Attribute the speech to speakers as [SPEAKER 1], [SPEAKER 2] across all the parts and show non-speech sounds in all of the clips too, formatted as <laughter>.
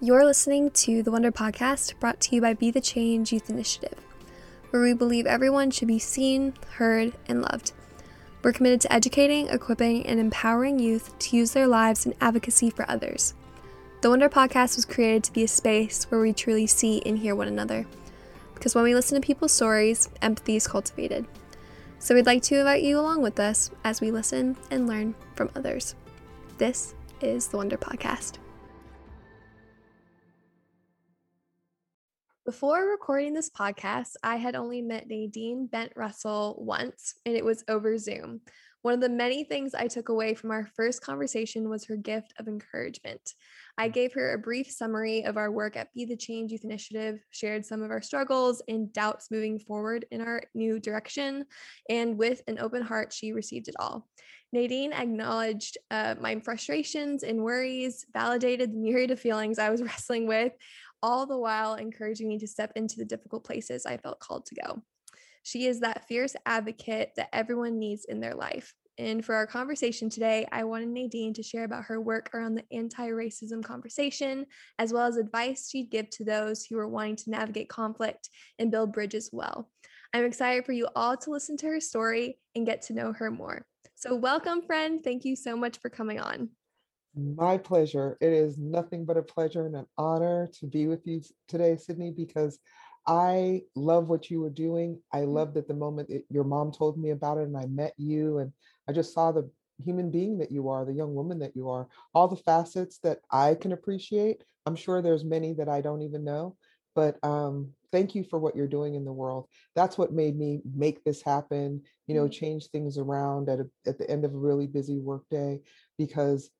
[SPEAKER 1] You're listening to the Wonder Podcast brought to you by Be the Change Youth Initiative, where we believe everyone should be seen, heard, and loved. We're committed to educating, equipping, and empowering youth to use their lives in advocacy for others. The Wonder Podcast was created to be a space where we truly see and hear one another. Because when we listen to people's stories, empathy is cultivated. So we'd like to invite you along with us as we listen and learn from others. This is the Wonder Podcast. Before recording this podcast, I had only met Nadine Bent-Russell once, and it was over Zoom. One of the many things I took away from our first conversation was her gift of encouragement. I gave her a brief summary of our work at Be the Change Youth Initiative, shared some of our struggles and doubts moving forward in our new direction, and with an open heart, she received it all. Nadine acknowledged uh, my frustrations and worries, validated the myriad of feelings I was <laughs> wrestling with, all the while encouraging me to step into the difficult places I felt called to go. She is that fierce advocate that everyone needs in their life. And for our conversation today, I wanted Nadine to share about her work around the anti racism conversation, as well as advice she'd give to those who are wanting to navigate conflict and build bridges well. I'm excited for you all to listen to her story and get to know her more. So, welcome, friend. Thank you so much for coming on.
[SPEAKER 2] My pleasure. It is nothing but a pleasure and an honor to be with you today, Sydney, because I love what you were doing. I mm. loved at the moment that your mom told me about it and I met you and I just saw the human being that you are, the young woman that you are, all the facets that I can appreciate. I'm sure there's many that I don't even know, but um, thank you for what you're doing in the world. That's what made me make this happen, you know, mm. change things around at, a, at the end of a really busy workday because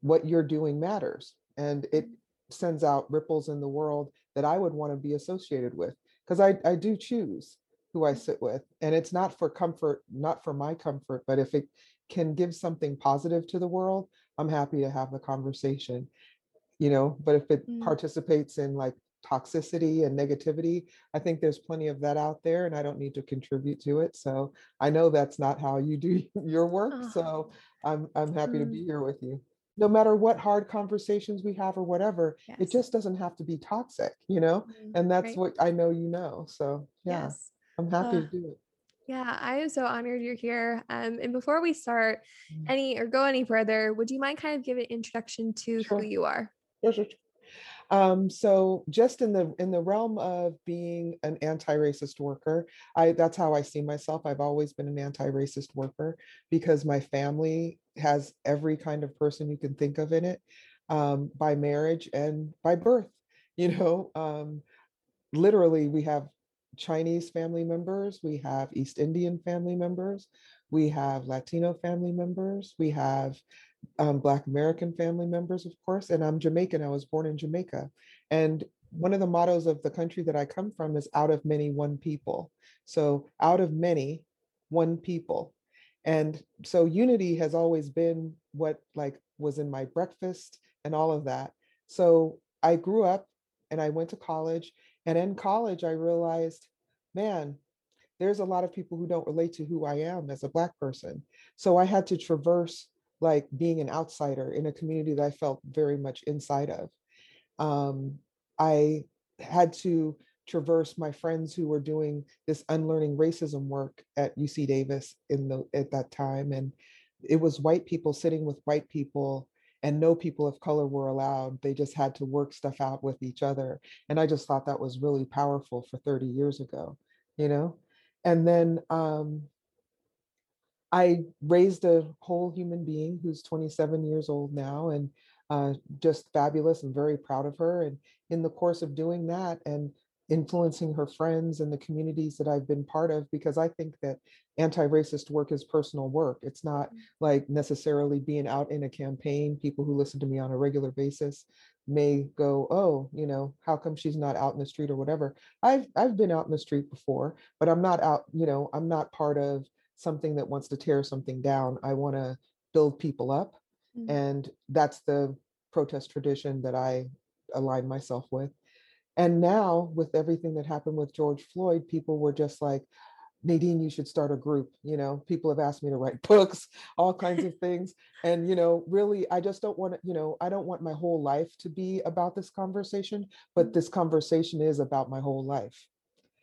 [SPEAKER 2] what you're doing matters and it sends out ripples in the world that I would want to be associated with because I, I do choose who I sit with and it's not for comfort, not for my comfort, but if it can give something positive to the world, I'm happy to have the conversation, you know, but if it mm. participates in like toxicity and negativity, I think there's plenty of that out there and I don't need to contribute to it. So I know that's not how you do <laughs> your work. Oh. So I'm I'm happy mm. to be here with you no matter what hard conversations we have or whatever yes. it just doesn't have to be toxic you know mm-hmm. and that's right. what i know you know so yeah yes. i'm happy uh, to do it
[SPEAKER 1] yeah i am so honored you're here um, and before we start mm-hmm. any or go any further would you mind kind of give an introduction to sure. who you are
[SPEAKER 2] sure, sure. Um, so just in the in the realm of being an anti-racist worker, I that's how I see myself. I've always been an anti-racist worker because my family has every kind of person you can think of in it um, by marriage and by birth. <laughs> You know, um, literally, we have Chinese family members, we have East Indian family members, we have Latino family members, we have um, Black American family members, of course, and I'm Jamaican. I was born in Jamaica. And one of the mottos of the country that I come from is out of many, one people. So out of many, one people. And so unity has always been what like was in my breakfast and all of that. So I grew up and I went to college. And in college, I realized, man, there's a lot of people who don't relate to who I am as a Black person. So I had to traverse like being an outsider in a community that I felt very much inside of. Um, I had to traverse my friends who were doing this unlearning racism work at UC Davis in the at that time and it was white people sitting with white people and no people of color were allowed. They just had to work stuff out with each other and i just thought that was really powerful for 30 years ago you know? And then um, i raised a whole human being who's 27 years old now and uh, just fabulous and very proud of her and in the course of doing that and influencing her friends and the communities that I've been part of because I think that anti-racist work is personal work. It's not mm. like necessarily being out in a campaign. People who listen to me on a regular basis may go, "Oh, you know, how come she's not out in the street or whatever?" I've I've been out in the street before, but I'm not out, you know, I'm not part of something that wants to tear something down. I want to build people up. Mm-hmm. And that's the protest tradition that I align myself with. And now, with everything that happened with George Floyd, people were just like, Nadine, you should start a group. You know, people have asked me to write <laughs> books, all kinds of things. And, you know, really, I just don't want to, you know, I don't want my whole life to be about this conversation, but this conversation is about my whole life.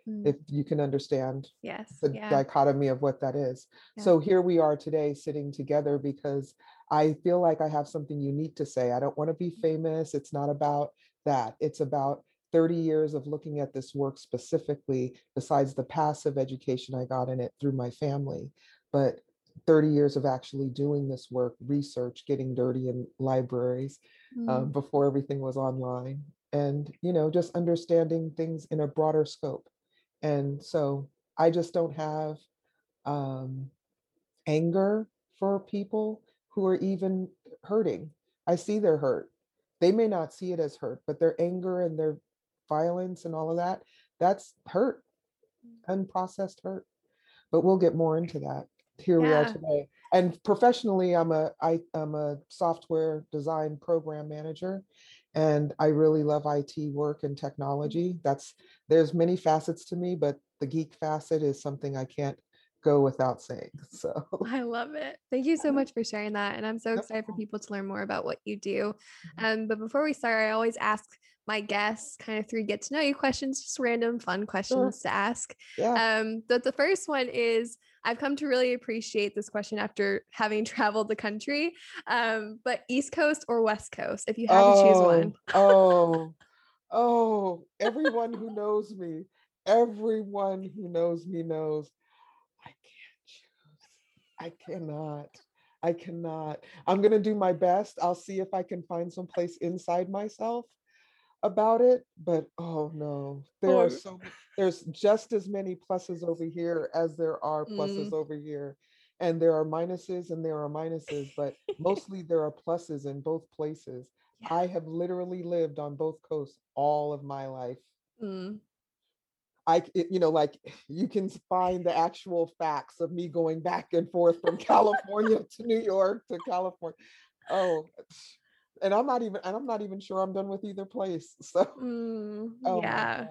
[SPEAKER 1] Mm.
[SPEAKER 2] If you can understand
[SPEAKER 1] Yes.
[SPEAKER 2] the
[SPEAKER 1] Yeah.
[SPEAKER 2] dichotomy of what that is.
[SPEAKER 1] Yeah.
[SPEAKER 2] So here we are today sitting together because I feel like I have something unique to say. I don't want to be famous. It's not about that. It's about 30 years of looking at this work specifically, besides the passive education I got in it through my family, but 30 years of actually doing this work, research, getting dirty in libraries um,
[SPEAKER 1] Mm.
[SPEAKER 2] before everything was online, and you know, just understanding things in a broader scope. And so I just don't have um, anger for people who are even hurting. I see their hurt. They may not see it as hurt, but their anger and their violence and all of that, that's hurt, unprocessed hurt. But we'll get more into that. Here we are today. And professionally, I'm a I, I'm a software design program manager, and I really love IT work and technology. That's there's many facets to me, but the geek facet is something I can't go without saying. <laughs> So
[SPEAKER 1] I love it. Thank you so much for sharing that. And I'm so excited for people to learn more about what you do.
[SPEAKER 2] Mhm.
[SPEAKER 1] Um, but before we start, I always ask my guests kind of three get to know you questions, just random fun questions to ask.
[SPEAKER 2] yeah.
[SPEAKER 1] Um, but the first one is I've come to really appreciate this question after having <laughs> traveled the country. Um, but East Coast or West Coast, if you had to choose one.
[SPEAKER 2] Oh, <laughs> oh, everyone who knows me, everyone who knows me knows I can't choose. I cannot. I cannot. I'm going to do my best. I'll see if I can find some place inside myself about it, but oh no, there are so there's just as many pluses over here as there are pluses
[SPEAKER 1] Mm.
[SPEAKER 2] over here. And there are minuses and there are minuses, but <laughs> mostly there are pluses in both places.
[SPEAKER 1] Yeah.
[SPEAKER 2] I have literally lived on both coasts all of my life.
[SPEAKER 1] Mm,
[SPEAKER 2] I, it- you know, like <sighs> you can find the actual facts of me going back and forth from <laughs> California to New York to California. Oh, and I'm not even, and I'm not even sure I'm done with either place. <laughs> So,
[SPEAKER 1] mm,
[SPEAKER 2] oh
[SPEAKER 1] yeah.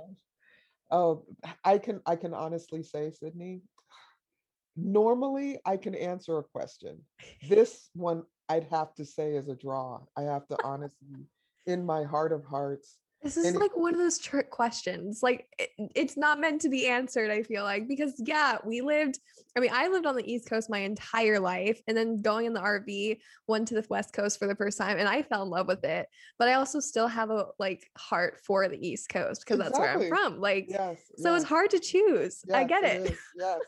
[SPEAKER 2] Oh, I can, I can honestly say, Sydney, <sighs> normally I can answer a question. This one I'd have to say is a draw. I have to <laughs> honestly, in my heart of hearts,
[SPEAKER 1] This is
[SPEAKER 2] Any-
[SPEAKER 1] like one of those trick questions. Like it, it's not meant to be answered, I feel like, because yeah, we lived, I mean, I lived on the East Coast my entire life and then going in the RV, went to the West Coast for the first time and I fell in love with it. But I also still have a like heart for the East Coast because that's where I'm from. Like,
[SPEAKER 2] yes.
[SPEAKER 1] so it's hard to choose. I
[SPEAKER 2] Yes,
[SPEAKER 1] get it
[SPEAKER 2] Yes,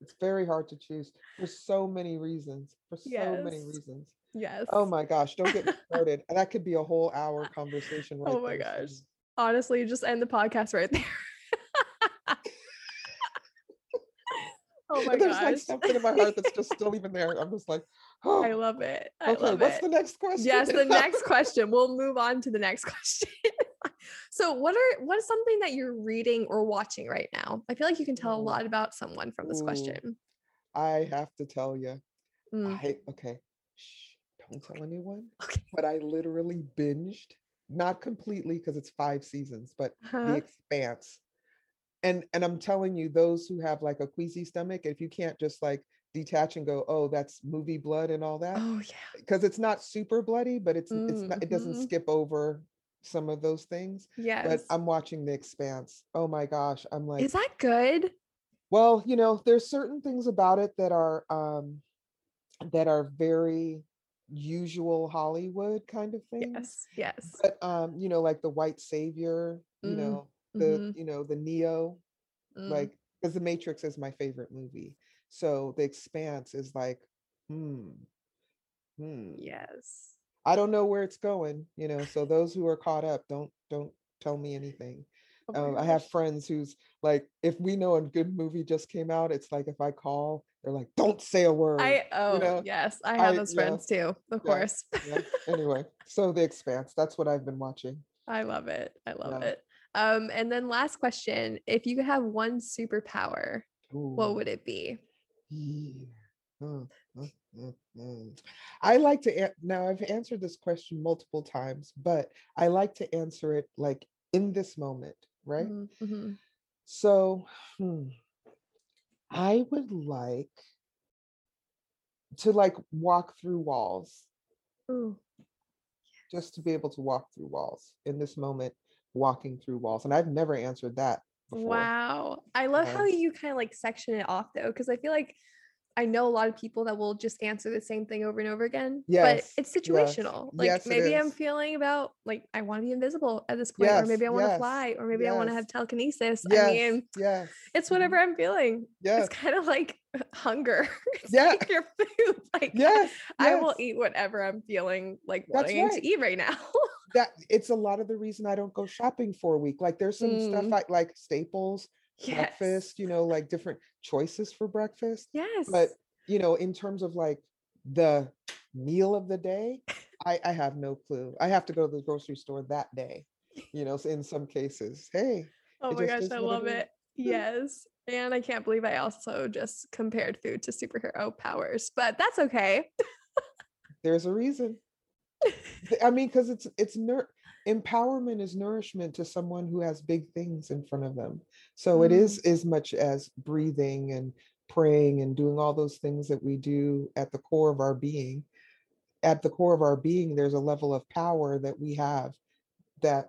[SPEAKER 2] it's very hard to choose for so many reasons. For so many reasons.
[SPEAKER 1] Yes.
[SPEAKER 2] Oh my gosh, don't get me <laughs> started. That could be a whole hour conversation right
[SPEAKER 1] Oh my
[SPEAKER 2] there,
[SPEAKER 1] gosh. Honestly, just end the podcast right there. <laughs> oh my gosh.
[SPEAKER 2] There's
[SPEAKER 1] gosh.
[SPEAKER 2] like something in my heart that's just still even there. I'm just like, oh,
[SPEAKER 1] I love it. I
[SPEAKER 2] okay,
[SPEAKER 1] love
[SPEAKER 2] what's
[SPEAKER 1] it.
[SPEAKER 2] the next question?
[SPEAKER 1] Yes, the next question. We'll move on to the next <laughs> question. so, what are what is something that you're reading or watching right now? I feel like you can tell a lot about someone from this question.
[SPEAKER 2] I have to tell you,
[SPEAKER 1] Mm,
[SPEAKER 2] I okay, shh, don't tell anyone.
[SPEAKER 1] Okay.
[SPEAKER 2] But I literally binged, not completely because it's five seasons, but The
[SPEAKER 1] Uh-huh.
[SPEAKER 2] Expanse. And and I'm telling you, those who have like a queasy stomach, if you can't just like detach and go, oh, that's movie blood and all that,
[SPEAKER 1] Oh yeah.
[SPEAKER 2] because it's not super bloody, but it's it's not it doesn't
[SPEAKER 1] Mhm.
[SPEAKER 2] skip over some of those things.
[SPEAKER 1] Yes.
[SPEAKER 2] But I'm watching The Expanse. Oh my gosh, I'm like,
[SPEAKER 1] is that good?
[SPEAKER 2] well, you know, there's certain things about it that are um that are very usual Hollywood kind of things.
[SPEAKER 1] Yes. Yes.
[SPEAKER 2] But um, you know, like the white savior, you
[SPEAKER 1] Mm,
[SPEAKER 2] know, the
[SPEAKER 1] mhm,
[SPEAKER 2] you know, the Neo,
[SPEAKER 1] mm.
[SPEAKER 2] like because the Matrix is my favorite movie. So the expanse is like, hmm, hmm.
[SPEAKER 1] yes.
[SPEAKER 2] I don't know where it's going, you know. So those who are caught up, don't don't tell me anything.
[SPEAKER 1] Oh
[SPEAKER 2] Um, I have friends who's like, if we know a good movie just came out, it's like if I call, they're like, don't say a word.
[SPEAKER 1] I oh
[SPEAKER 2] know,
[SPEAKER 1] yes, I have
[SPEAKER 2] I-
[SPEAKER 1] those
[SPEAKER 2] yeah,
[SPEAKER 1] friends too. Of
[SPEAKER 2] yeah,
[SPEAKER 1] course.
[SPEAKER 2] yeah. <laughs> Anyway, so the expanse, that's what I've been watching.
[SPEAKER 1] I love it. I love
[SPEAKER 2] Yeah.
[SPEAKER 1] it. Um, and then last question: If you could have one superpower, what would it be?
[SPEAKER 2] Yeah. Mm, mm, mm. I like to an- now I've answered this question multiple times, but I like to answer it like in this moment, right?
[SPEAKER 1] Mhm, mhm.
[SPEAKER 2] So, hmm, I would like to like walk through walls,
[SPEAKER 1] Ooh.
[SPEAKER 2] just to be able to walk through walls in this moment, walking through walls. And I've never answered that before.
[SPEAKER 1] Wow. I love how you kind of like section it off though, because I feel like I know a lot of people that will just answer the same thing over and over again, Yes. but
[SPEAKER 2] Yes,
[SPEAKER 1] it's
[SPEAKER 2] yes,
[SPEAKER 1] situational. Like
[SPEAKER 2] yes,
[SPEAKER 1] maybe I'm feeling about like I want to be invisible at this point, or maybe I want to
[SPEAKER 2] yes,
[SPEAKER 1] fly, or maybe I want to have
[SPEAKER 2] yes,
[SPEAKER 1] telekinesis. I
[SPEAKER 2] yes,
[SPEAKER 1] mean,
[SPEAKER 2] yes,
[SPEAKER 1] it's whatever I'm feeling.
[SPEAKER 2] yes,
[SPEAKER 1] It's kind of like <laughs> hunger. <laughs> It's
[SPEAKER 2] yeah,
[SPEAKER 1] like your food. <laughs> Like I,
[SPEAKER 2] yes,
[SPEAKER 1] I will eat whatever I'm feeling like
[SPEAKER 2] That's
[SPEAKER 1] wanting
[SPEAKER 2] right.
[SPEAKER 1] to eat right now.
[SPEAKER 2] That it's a lot of the reason I don't go shopping for a week. Like there's some stuff
[SPEAKER 1] Mm,
[SPEAKER 2] I like staples,
[SPEAKER 1] yes.
[SPEAKER 2] breakfast, you know, like different choices for breakfast.
[SPEAKER 1] Yes.
[SPEAKER 2] But you know, in terms of like the meal of the day, I, I have no clue. I have to go to the grocery store that day, you know, in some cases. Hey,
[SPEAKER 1] Oh my gosh, I
[SPEAKER 2] it
[SPEAKER 1] love
[SPEAKER 2] is.
[SPEAKER 1] it. Yes. And I can't believe I also just compared food to superhero powers, but that's okay.
[SPEAKER 2] There's a reason. <laughs> I mean, because it's it's nur- empowerment is nourishment to someone who has big things in front of them. So it is
[SPEAKER 1] Mm,
[SPEAKER 2] as much as breathing and praying and doing all those things that we do at the core of our being. At the core of our being, there's a level of power that we have that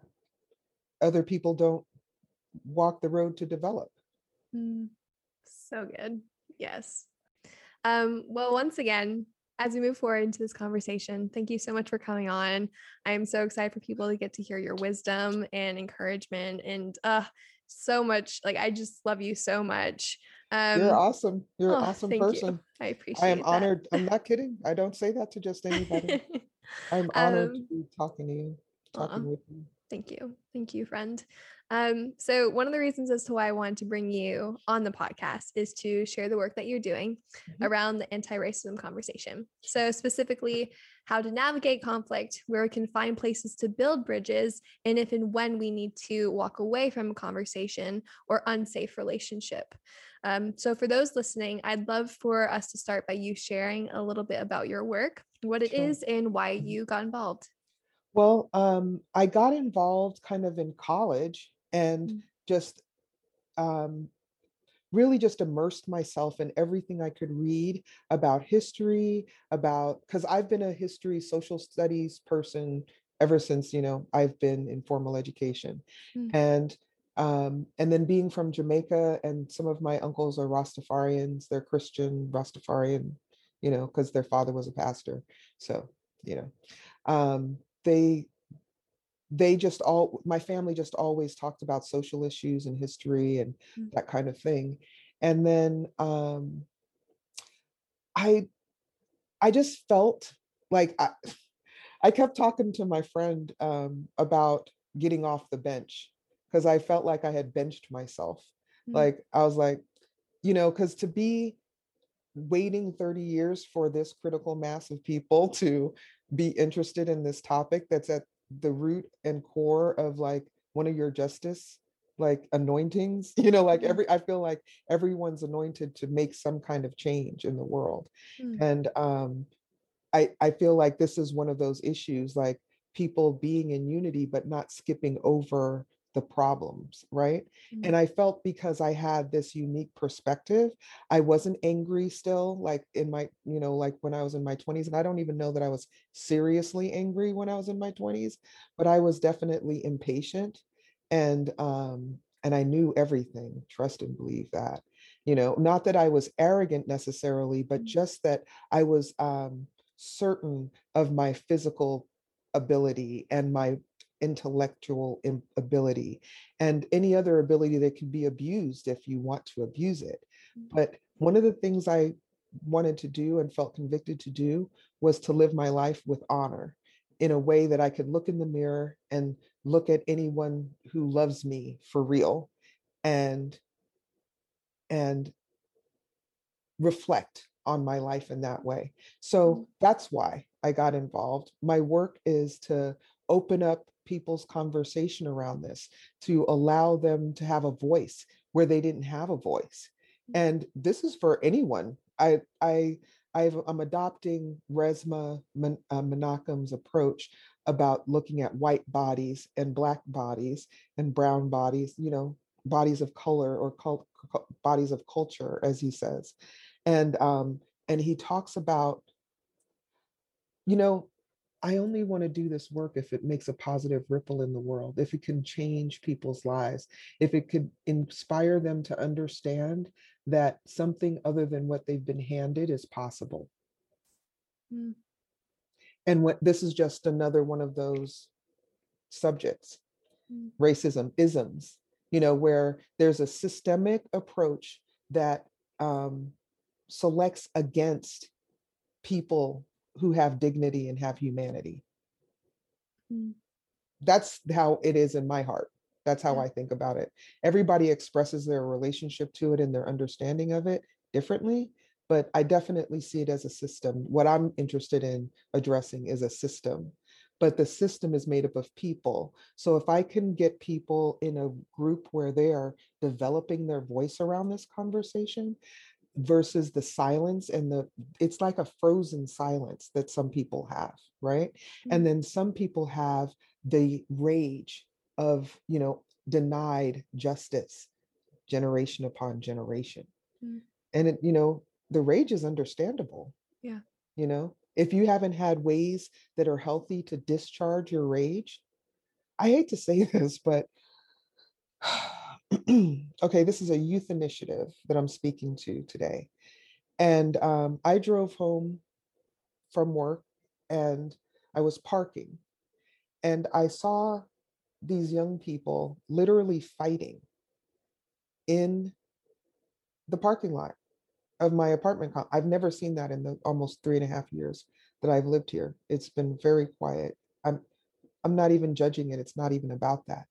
[SPEAKER 2] other people don't walk the road to develop.
[SPEAKER 1] mm, so good. Yes. Um, well, once again, as we move forward into this conversation, thank you so much for coming on. I am so excited for people to get to hear your wisdom and encouragement and uh so much like I just love you so much.
[SPEAKER 2] You're
[SPEAKER 1] Um,
[SPEAKER 2] awesome. You're an
[SPEAKER 1] oh,
[SPEAKER 2] awesome
[SPEAKER 1] thank you.
[SPEAKER 2] person.
[SPEAKER 1] I
[SPEAKER 2] I am
[SPEAKER 1] that.
[SPEAKER 2] honored. I'm not kidding. I don't say that to just anybody. <laughs> I'm honored to
[SPEAKER 1] um,
[SPEAKER 2] be talking to you,
[SPEAKER 1] aw.
[SPEAKER 2] talking with you.
[SPEAKER 1] Thank you. Thank you, friend. Um, so, one of the reasons as to why I wanted to bring you on the podcast is to share the work that you're doing
[SPEAKER 2] Mhm.
[SPEAKER 1] around the anti racism conversation. So, specifically, how to navigate conflict, where we can find places to build bridges, and if and when we need to walk away from a conversation or unsafe relationship. Um, so, for those listening, I'd love for us to start by you sharing a little bit about your work, what it
[SPEAKER 2] Sure.
[SPEAKER 1] is, and why
[SPEAKER 2] Mhm.
[SPEAKER 1] you got involved.
[SPEAKER 2] Well, um, I got involved kind of in college and
[SPEAKER 1] Mm,
[SPEAKER 2] just um, really just immersed myself in everything I could read about history, about because I've been a history, social studies person ever since, you know, I've been in formal education.
[SPEAKER 1] mm,
[SPEAKER 2] And um, and then being from Jamaica, and some of my uncles are Rastafarians, they're Christian Rastafarian, you know, because their father was a pastor. So, you know, um, they they just all my family just always talked about social issues and history and
[SPEAKER 1] mm,
[SPEAKER 2] that kind of thing. And then um i i just felt like i, <sighs> I kept talking to my friend um about getting off the bench because i felt like i had benched myself.
[SPEAKER 1] Mm,
[SPEAKER 2] like i was like you know because to be waiting 30 years for this critical mass of people <laughs> to be interested in this topic that's at the root and core of like one of your justice like anointings <laughs> you know like
[SPEAKER 1] mm,
[SPEAKER 2] every i feel like everyone's anointed to make some kind of change in the world.
[SPEAKER 1] Mm,
[SPEAKER 2] and um i i feel like this is one of those issues like people being in unity but not skipping over the problems right?
[SPEAKER 1] Mm,
[SPEAKER 2] and i felt because i had this unique perspective i wasn't angry still like in my you know like when i was in my 20s and i don't even know that i was seriously angry when i was in my 20s but i was definitely impatient and um and i knew everything trust and believe that you know not that i was arrogant necessarily but
[SPEAKER 1] mm,
[SPEAKER 2] just that i was um certain of my physical ability and my intellectual ability and any other ability that can be abused if you want to abuse it.
[SPEAKER 1] mm,
[SPEAKER 2] But one of the things I wanted to do and felt convicted to do was to live my life with honor in a way that I could look in the mirror and look at anyone who loves me for real and and reflect on my life in that way. So that's why I got involved. My work is to open up people's conversation around this, to allow them to have a voice where they didn't have a voice.
[SPEAKER 1] mm,
[SPEAKER 2] And this is for anyone. I I I've, I'm adopting Resmaa Men, uh, Menakem's approach about looking at white bodies and black bodies and brown bodies, you know, bodies of color or cult, bodies of culture, as he says, and um, and he talks about, you know, I only want to do this work if it makes a positive ripple in the world, if it can change people's lives, if it could inspire them to understand that something other than what they've been handed is possible. Mm. And what this is just another one of those subjects, mm. racism, isms, you know, where there's a systemic approach that um, selects against people who have dignity and have humanity. Mm. That's how it is in my heart. That's how yeah. I think about it. Everybody expresses their relationship to it and their understanding of it differently, but I definitely see it as a system. What I'm interested in addressing is a system, but the system is made up of people. So if I can get people in a group where they are developing their voice around this conversation, versus the silence and the it's like a frozen silence that some people have right mm-hmm. and then some people have the rage of you know denied justice generation upon generation mm-hmm. and it you know the rage is understandable
[SPEAKER 1] yeah
[SPEAKER 2] you know if you haven't had ways that are healthy to discharge your rage i hate to say <laughs> this but <clears throat> okay, this is a youth initiative that I'm speaking to today. And um, I drove home from work and I was parking and I saw these young people literally fighting in the parking lot of my apartment. I've never seen that in the almost three and a half years that I've lived here. It's been very quiet. I'm I'm not even judging it. It's not even about that.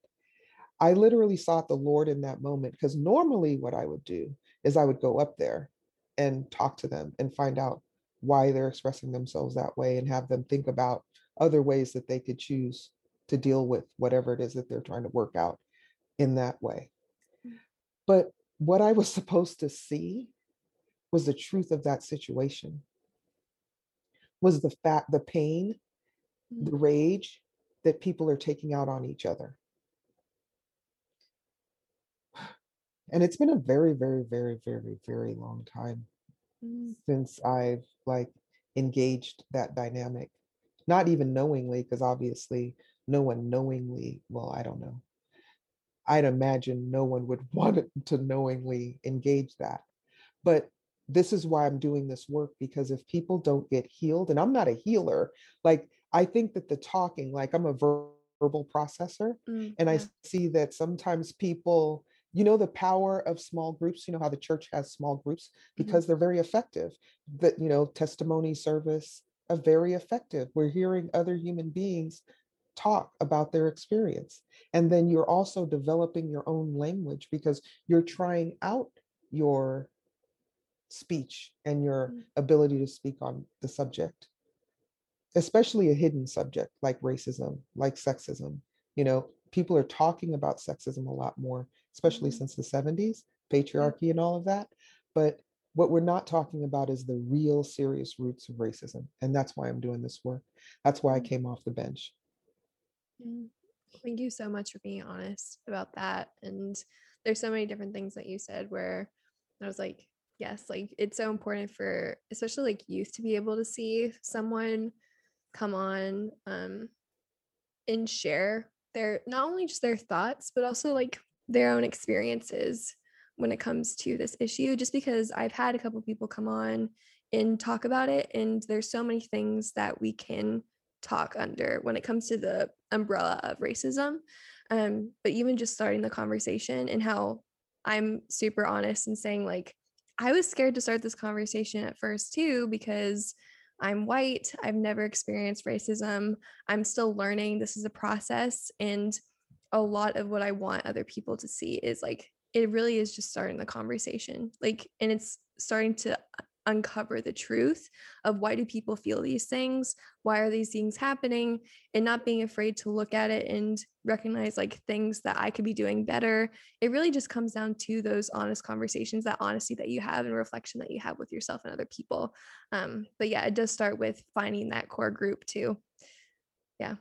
[SPEAKER 2] I literally sought the Lord in that moment because normally what I would do is I would go up there and talk to them and find out why they're expressing themselves that way and have them think about other ways that they could choose to deal with whatever it is that they're trying to work out in that way. Mm. But what I was <laughs> supposed to see was the truth of that situation, was the fact, the pain, the mm. rage that people are taking out on each other. And it's been a very very very very very long time mm. since i've like engaged that dynamic not even knowingly because obviously no one knowingly well i don't know i'd imagine no one would <laughs> want to knowingly engage that but this is why i'm doing this work because if people don't get healed and i'm not a healer like i think that the talking like i'm a verbal processor mm, and yeah. i see that sometimes people you know the power of small groups you know how the church has small groups mm-hmm. because mm-hmm. they're very effective that you know testimony service are very effective we're hearing other human beings talk about their experience and then you're also developing your own language because you're trying out your speech and your mm-hmm. ability to speak on the subject especially a hidden subject like racism like sexism you know people are talking about sexism a lot more especially mm-hmm. since the 70s, patriarchy and all of that. But what we're not talking about is the real serious roots of racism. And that's why I'm doing this work. That's why I mm. came off the bench.
[SPEAKER 1] Mm. Thank you so much for being honest about that. And there's so many different things that you said where I was like, yes, like it's so important for especially like youth to be able to see someone come on um and share their not only just their thoughts, but also like their own experiences when it comes to this issue just because I've had a couple people come on and talk about it and there's so many things that we can talk under when it comes to the umbrella of racism. Um, but even just starting the conversation and how i'm super honest and saying like i was scared to start this conversation at first too because i'm white i've never experienced racism i'm still learning this is a process and a lot of what I want other people to see is like it really is just starting the conversation. Like and it's starting to uncover the truth of why do people feel these things? Why are these things happening? And not being afraid to look at it and recognize like things that I could be doing better. It really just comes down to those honest conversations, that honesty that you have and reflection that you have with yourself and other people. Um, but yeah, it does start with finding that core group too. Yeah.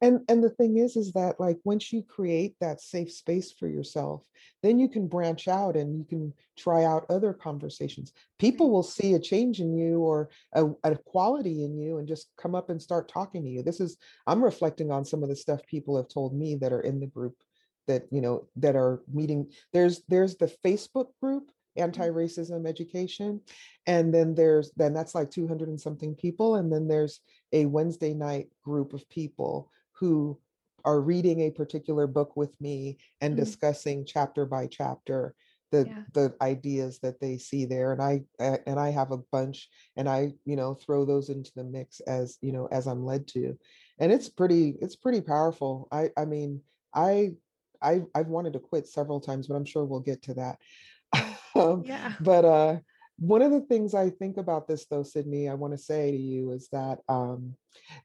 [SPEAKER 2] And and the thing is is that like once you create that safe space for yourself, then you can branch out and you can try out other conversations. People will see a change in you or a, a quality in you and just come up and start talking to you. This is I'm reflecting on some of the stuff people have told me that are in the group that, you know, that are meeting. There's there's the Facebook group anti-racism education and then there's then that's like 200 and something people and then there's a wednesday night group of people who are reading a particular book with me and
[SPEAKER 1] mm,
[SPEAKER 2] discussing chapter by chapter the
[SPEAKER 1] Yeah.
[SPEAKER 2] the ideas that they see there and i uh, and i have a bunch and i you know throw those into the mix as you know as i'm led to and it's pretty it's pretty powerful. I i mean i i i've wanted to quit several times but i'm sure we'll get to that um,
[SPEAKER 1] Yeah.
[SPEAKER 2] but uh one of the things i think about this though sydney i want to say to you is that um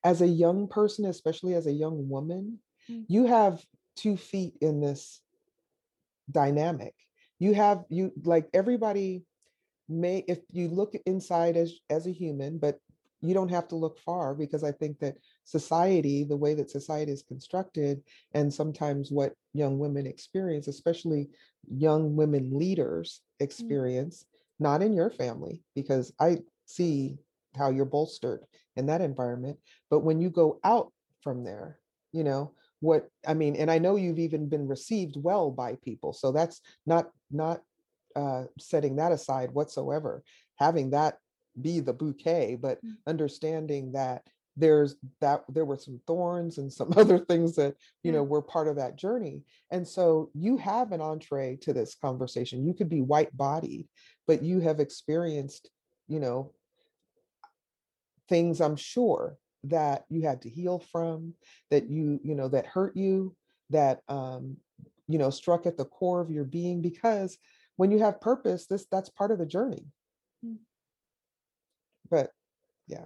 [SPEAKER 2] as a young person, especially as a young woman,
[SPEAKER 1] Mm,
[SPEAKER 2] you have two feet in this dynamic. You have you like everybody may if you look inside as as a human, but you don't have to look far because I think that society, the way that society is constructed, and sometimes what young women experience, especially young women leaders
[SPEAKER 1] mm,
[SPEAKER 2] experience, not in your family, because I see how you're bolstered in that environment. But when you go out from there, you know, what I mean, and I know you've even been received well by people. So that's not not uh, setting that aside whatsoever, having that be the bouquet, but
[SPEAKER 1] mm,
[SPEAKER 2] understanding that there's that there were some thorns and some <laughs> other things that you know were part of that journey and so you have an entree to this conversation. You could be white bodied but you have experienced you know things i'm sure that you had to heal from that you you know that hurt you that um you know struck at the core of your being because when you have purpose this that's part of the journey.
[SPEAKER 1] Mm,
[SPEAKER 2] but yeah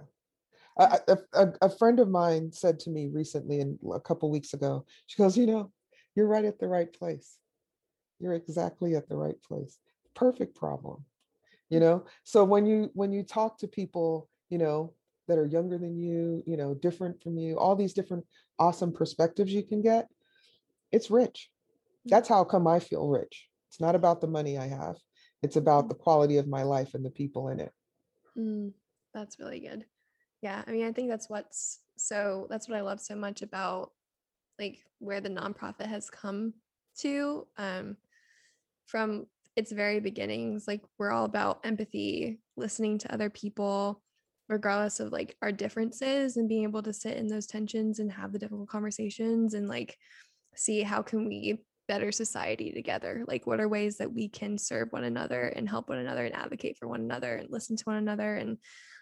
[SPEAKER 2] A, a, a a friend of mine said to me recently and a couple weeks ago she goes you know you're right at the right place. You're exactly at the right place. Perfect problem. You know? So when you when you talk to people you know that are younger than you you know different from you all these different awesome perspectives you can get it's rich.
[SPEAKER 1] Mm,
[SPEAKER 2] that's how come i feel rich. It's not about the money i have. It's about
[SPEAKER 1] mm,
[SPEAKER 2] the quality of my life and the people in it.
[SPEAKER 1] Mm. That's really good. Yeah. I mean, I think that's what's so, that's what I love so much about like where the nonprofit has come to. Um, from its very beginnings. Like we're all about empathy, listening to other people, regardless of like our differences and being able to sit in those tensions and have the difficult conversations and like see how can we better society together like what are ways that we can serve one another and help one another and advocate for one another and listen to one another and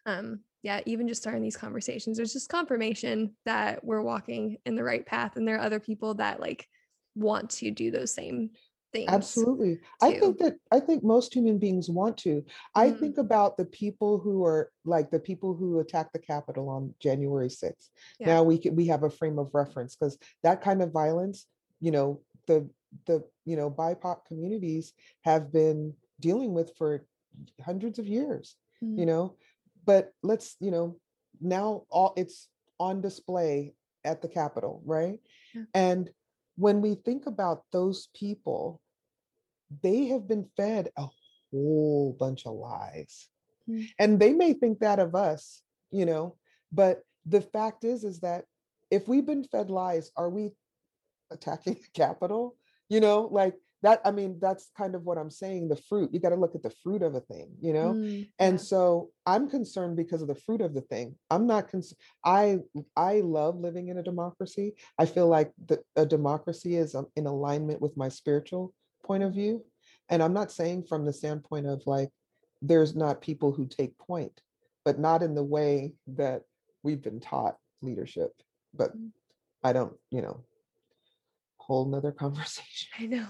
[SPEAKER 1] um yeah even just starting these conversations there's just confirmation that we're walking in the right path and there are other people that like want to do those same things
[SPEAKER 2] Absolutely. I think that I think most human beings want to. I
[SPEAKER 1] Mm,
[SPEAKER 2] think about the people who are like the people who attacked the Capitol on January 6th.
[SPEAKER 1] yeah.
[SPEAKER 2] Now we can we have a frame of reference because that kind of violence, you know, the the you know BIPOC communities have been dealing with for hundreds of years, you
[SPEAKER 1] Mm,
[SPEAKER 2] know. But let's, you know, now all it's on display at the Capitol, right?
[SPEAKER 1] yeah.
[SPEAKER 2] And when we think about those people they have been fed a whole bunch of lies.
[SPEAKER 1] Mm,
[SPEAKER 2] And they may think that of us, you know, but the fact is is that if we've been fed lies, are we attacking the capitol You know, like that I mean that's kind of what I'm saying, the fruit. You got to look at the fruit of a thing, you know?
[SPEAKER 1] mm,
[SPEAKER 2] And
[SPEAKER 1] yeah.
[SPEAKER 2] so I'm concerned because of the fruit of the thing. I'm not concerned. I I love living in a democracy. I feel like the, a democracy is um, in alignment with my spiritual point of view. And I'm not saying from the standpoint of like there's not people who take point, but not in the way that we've been taught leadership. But
[SPEAKER 1] mm.
[SPEAKER 2] I don't, you know, whole nother <laughs> conversation.
[SPEAKER 1] I know.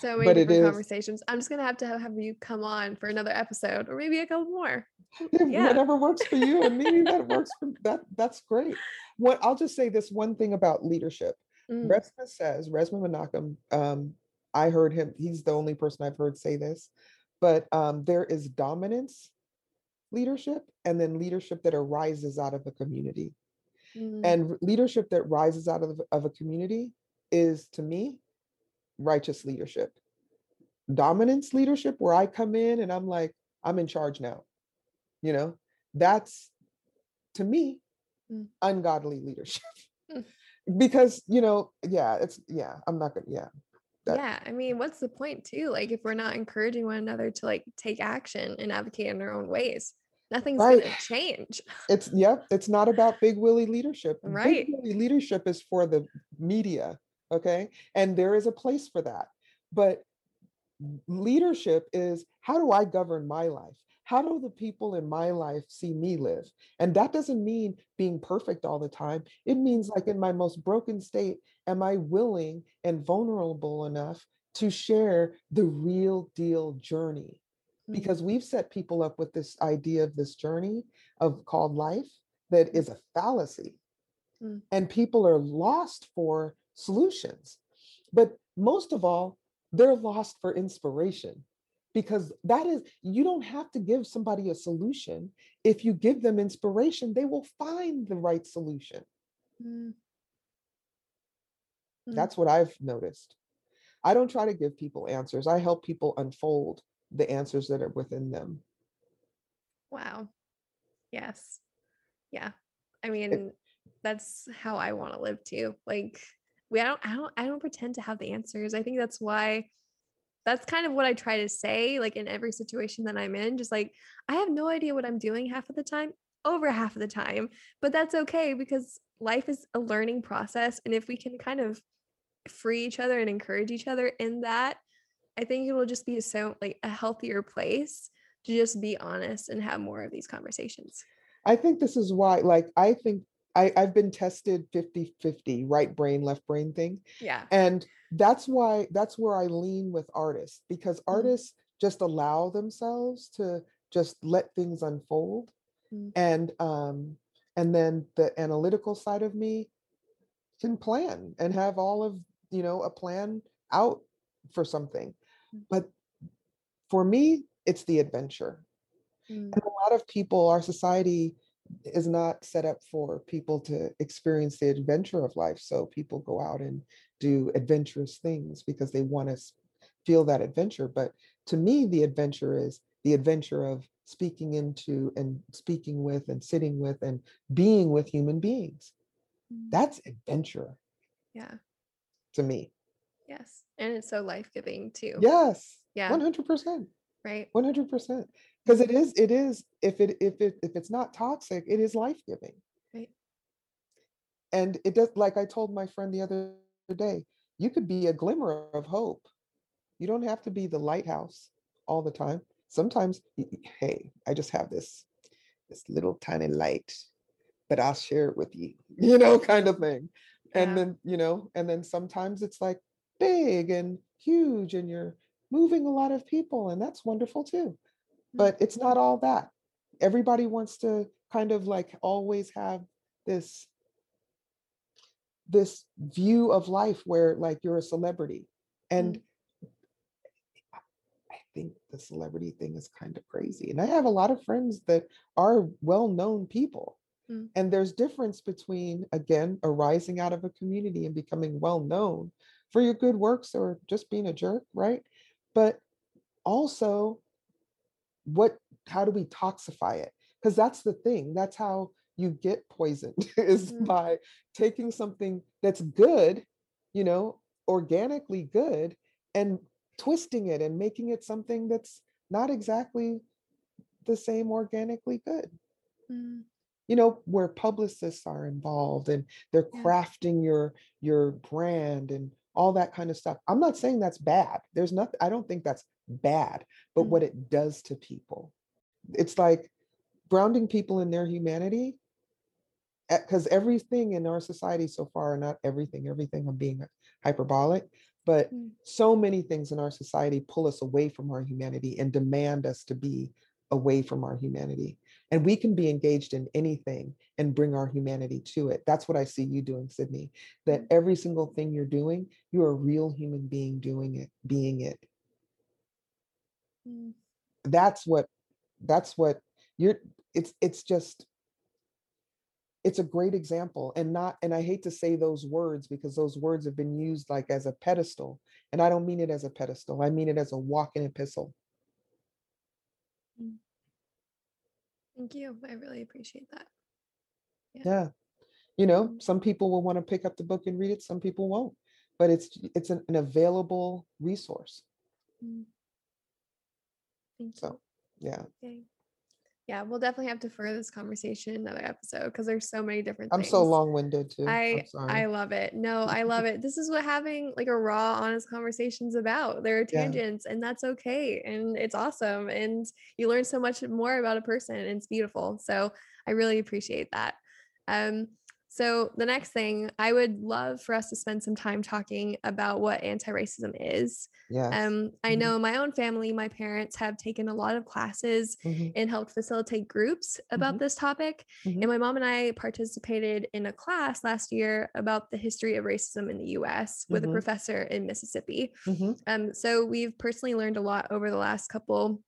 [SPEAKER 1] So many
[SPEAKER 2] But
[SPEAKER 1] different
[SPEAKER 2] is
[SPEAKER 1] conversations. I'm just gonna have to have have you come on for another episode or maybe a couple more. Yeah.
[SPEAKER 2] whatever works for you and me, that <laughs> works for that. That's great. What I'll just say this one thing about leadership.
[SPEAKER 1] Mm,
[SPEAKER 2] Resmaa says, Resmaa Menakem, um, I heard him, he's the only person I've heard say this, but um, there is dominance leadership and then leadership that arises out of a community.
[SPEAKER 1] Mm,
[SPEAKER 2] And leadership that rises out of, of a community is, to me, righteous leadership. Dominance leadership, where I come in and I'm like, I'm in charge now. You know, that's to me
[SPEAKER 1] Mm.
[SPEAKER 2] ungodly leadership.
[SPEAKER 1] Mm. <laughs>
[SPEAKER 2] because, you know, yeah, it's, yeah, I'm not gonna, yeah. that-
[SPEAKER 1] yeah, I mean, what's the point too? Like if we're not encouraging one another to like take action and advocate in their own ways, nothing's
[SPEAKER 2] Right.
[SPEAKER 1] gonna change.
[SPEAKER 2] It's, yep, it's not about big willy leadership. Big
[SPEAKER 1] Right.
[SPEAKER 2] willy leadership is for the media, okay? And there is a place for that. But leadership is how do I govern my life? How do the people in my life see me live? And that doesn't mean being perfect all the time. It means, like, in my most broken state, am I willing and vulnerable enough to share the real deal journey?
[SPEAKER 1] Mm,
[SPEAKER 2] Because we've set people up with this idea of this journey of called life that is a fallacy.
[SPEAKER 1] Mm.
[SPEAKER 2] And people are lost for solutions. But most of all, they're lost for inspiration because that is you don't have to give somebody a solution if you give them inspiration they will find the right solution
[SPEAKER 1] mm, Mm.
[SPEAKER 2] that's what i've noticed i don't try to give people answers i help people unfold the answers that are within them
[SPEAKER 1] Wow. Yes. Yeah. I mean, that's how I want to live too. Like we I don't I don't I don't pretend to have the answers. I think that's why that's kind of what I try to say like in every situation that I'm in just like I have no idea what I'm doing half of the time, over half of the time, but that's okay because life is a learning process and if we can kind of free each other and encourage each other in that, I think it will just be so like a healthier place to just be honest and have more of these conversations.
[SPEAKER 2] i think this is why like i think I, i've been tested 50 50 right brain left brain thing
[SPEAKER 1] Yeah.
[SPEAKER 2] and that's why that's where i lean with artists because
[SPEAKER 1] Mm.
[SPEAKER 2] artists just allow themselves to just let things unfold
[SPEAKER 1] Mm.
[SPEAKER 2] and um and then the analytical side of me can plan and have all of you know a plan out for something
[SPEAKER 1] Mm.
[SPEAKER 2] but for me it's the adventure
[SPEAKER 1] Mm.
[SPEAKER 2] and a lot of people our society is not set up for people to experience the adventure of life so people go out and do adventurous things because they want to feel that adventure but to me the adventure is the adventure of speaking into and speaking with and sitting with and being with human beings
[SPEAKER 1] Mm.
[SPEAKER 2] that's adventure
[SPEAKER 1] Yeah.
[SPEAKER 2] to me
[SPEAKER 1] Yes. And it's so life giving too.
[SPEAKER 2] yes
[SPEAKER 1] Yeah.
[SPEAKER 2] 100%
[SPEAKER 1] Right.
[SPEAKER 2] 100% because it is it is if it if it if it's not toxic it is life-giving.
[SPEAKER 1] Right.
[SPEAKER 2] and it does like i told my friend the other day you could be a glimmer of hope. You don't have to be the lighthouse all the time. Sometimes hey i just have this this little tiny light but i'll share it with you <laughs> you know kind of thing. And then you know and then sometimes it's like big and huge and you're moving a lot of people and that's wonderful too but it's not all that. Everybody wants to kind of like always have this this view of life where like you're a celebrity and I I think the celebrity thing is kind of crazy and i have a lot of friends that are well-known people
[SPEAKER 1] Mm.
[SPEAKER 2] and there's difference between again arising out of a community and becoming well-known for your good works or just being a jerk right? But also what how do we toxify it because that's the thing that's how you get poisoned <laughs> is
[SPEAKER 1] Mm.
[SPEAKER 2] by taking something that's good you know organically good and twisting it and making it something that's not exactly the same organically good
[SPEAKER 1] Mm.
[SPEAKER 2] you know where publicists are involved and they're
[SPEAKER 1] Yeah.
[SPEAKER 2] crafting your your brand and all that kind of stuff i'm not saying that's bad there's nothing i don't think that's bad but
[SPEAKER 1] Mm.
[SPEAKER 2] what it does to people it's like grounding people in their humanity because everything in our society so far not everything everything i'm being hyperbolic but
[SPEAKER 1] Mm.
[SPEAKER 2] so many things in our society pull us away from our humanity and demand us to be away from our humanity and we can be engaged in anything and bring our humanity to it that's what i see you doing sydney that
[SPEAKER 1] Mm.
[SPEAKER 2] every single thing you're doing you're a real human being doing it being it
[SPEAKER 1] Mm.
[SPEAKER 2] that's what that's what you're it's it's just it's a great example and not and i hate to say those words because those words have been used like as a pedestal and i don't mean it as a pedestal i mean it as a walking epistle
[SPEAKER 1] Mm. Thank you. I really appreciate that.
[SPEAKER 2] yeah you know
[SPEAKER 1] Mhm.
[SPEAKER 2] some people will want to pick up the book and read it some people won't but it's it's an, an available resource
[SPEAKER 1] Mm. Thank you.
[SPEAKER 2] so yeah
[SPEAKER 1] Yay. Yeah, we'll definitely have to further this conversation another episode because there's so many different
[SPEAKER 2] i'm
[SPEAKER 1] things.
[SPEAKER 2] so long-winded too
[SPEAKER 1] I I love it. No, I love <laughs> it. This is what having like a raw, honest conversation's about. There are
[SPEAKER 2] Yeah.
[SPEAKER 1] tangents, and that's okay, and it's awesome, and you learn so much more about a person, and it's beautiful. So I really appreciate that. Um, so the next thing, I would love for us to spend some time talking about what anti-racism is.
[SPEAKER 2] yes
[SPEAKER 1] Um, I
[SPEAKER 2] Mhm.
[SPEAKER 1] know my own family, my parents have taken a lot of classes
[SPEAKER 2] Mhm,
[SPEAKER 1] and helped facilitate groups about
[SPEAKER 2] Mhm.
[SPEAKER 1] this topic.
[SPEAKER 2] mhm.
[SPEAKER 1] And my mom and I participated in a class last year about the history of racism in the US with a professor in Mississippi. Um, so we've personally learned a lot over the last couple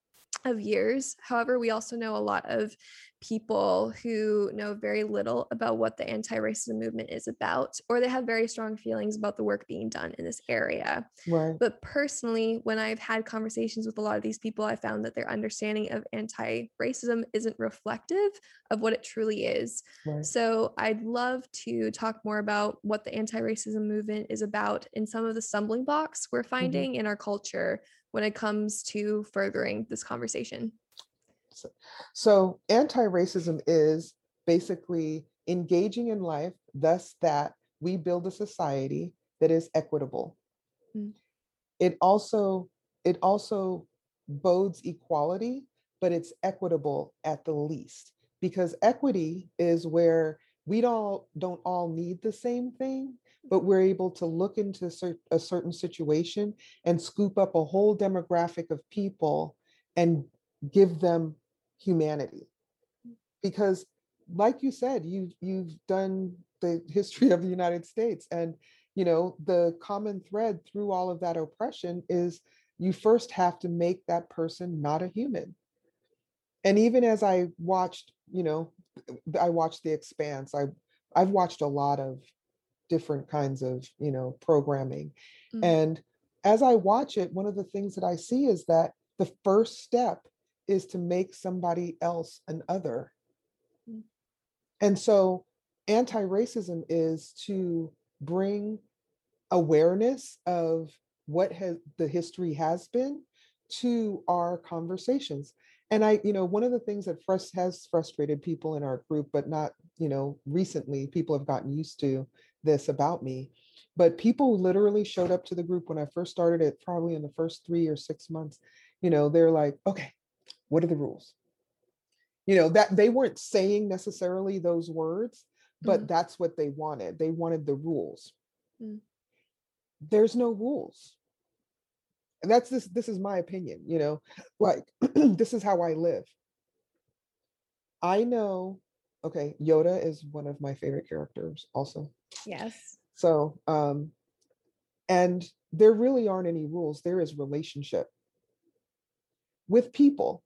[SPEAKER 1] of years. However, we also know a lot of people who know very little about what the anti racism movement is about, or they have very strong feelings about the work being done in this area.
[SPEAKER 2] right
[SPEAKER 1] But personally, when I've had conversations with a lot of these people, I found that their understanding of anti racism isn't reflective of what it truly is.
[SPEAKER 2] right
[SPEAKER 1] So I'd love to talk more about what the anti racism movement is about and some of the stumbling blocks we're mm-hmm. finding in our culture when it comes to furthering this conversation.
[SPEAKER 2] So anti-racism is basically engaging in life, thus that we build a society that is equitable.
[SPEAKER 1] Mm.
[SPEAKER 2] It also it also bodes equality, but it's equitable at the least because equity is where we don't don't all need the same thing, but we're able to look into a certain situation and scoop up a whole demographic of people and give them humanity. Because like you said you've you've done the history of the united states and you know the common thread through all of that oppression is you first have to make that person not a human. And even as i watched you know i watched the expanse i i've watched a lot of different kinds of you know programming
[SPEAKER 1] Mm.
[SPEAKER 2] and as i watch it one of the things that i see is that the first step is to make somebody else an other
[SPEAKER 1] Mm.
[SPEAKER 2] and so anti-racism is to bring awareness of what has the history has been to our conversations and i you know one of the things that frust- has frustrated people in our group but not you know recently people have gotten used to this about me but people literally showed up to the group when i first started it probably in the first three or six months you know they're like okay what are the rules? You know that they weren't saying necessarily those words but
[SPEAKER 1] Mhm.
[SPEAKER 2] that's what they wanted they wanted the rules.
[SPEAKER 1] Mm.
[SPEAKER 2] there's no rules. And that's this this is my opinion you know like <clears throat> this is how i live. I know okay yoda is one of my favorite characters also
[SPEAKER 1] Yes.
[SPEAKER 2] so um and there really aren't any rules there is relationship with people.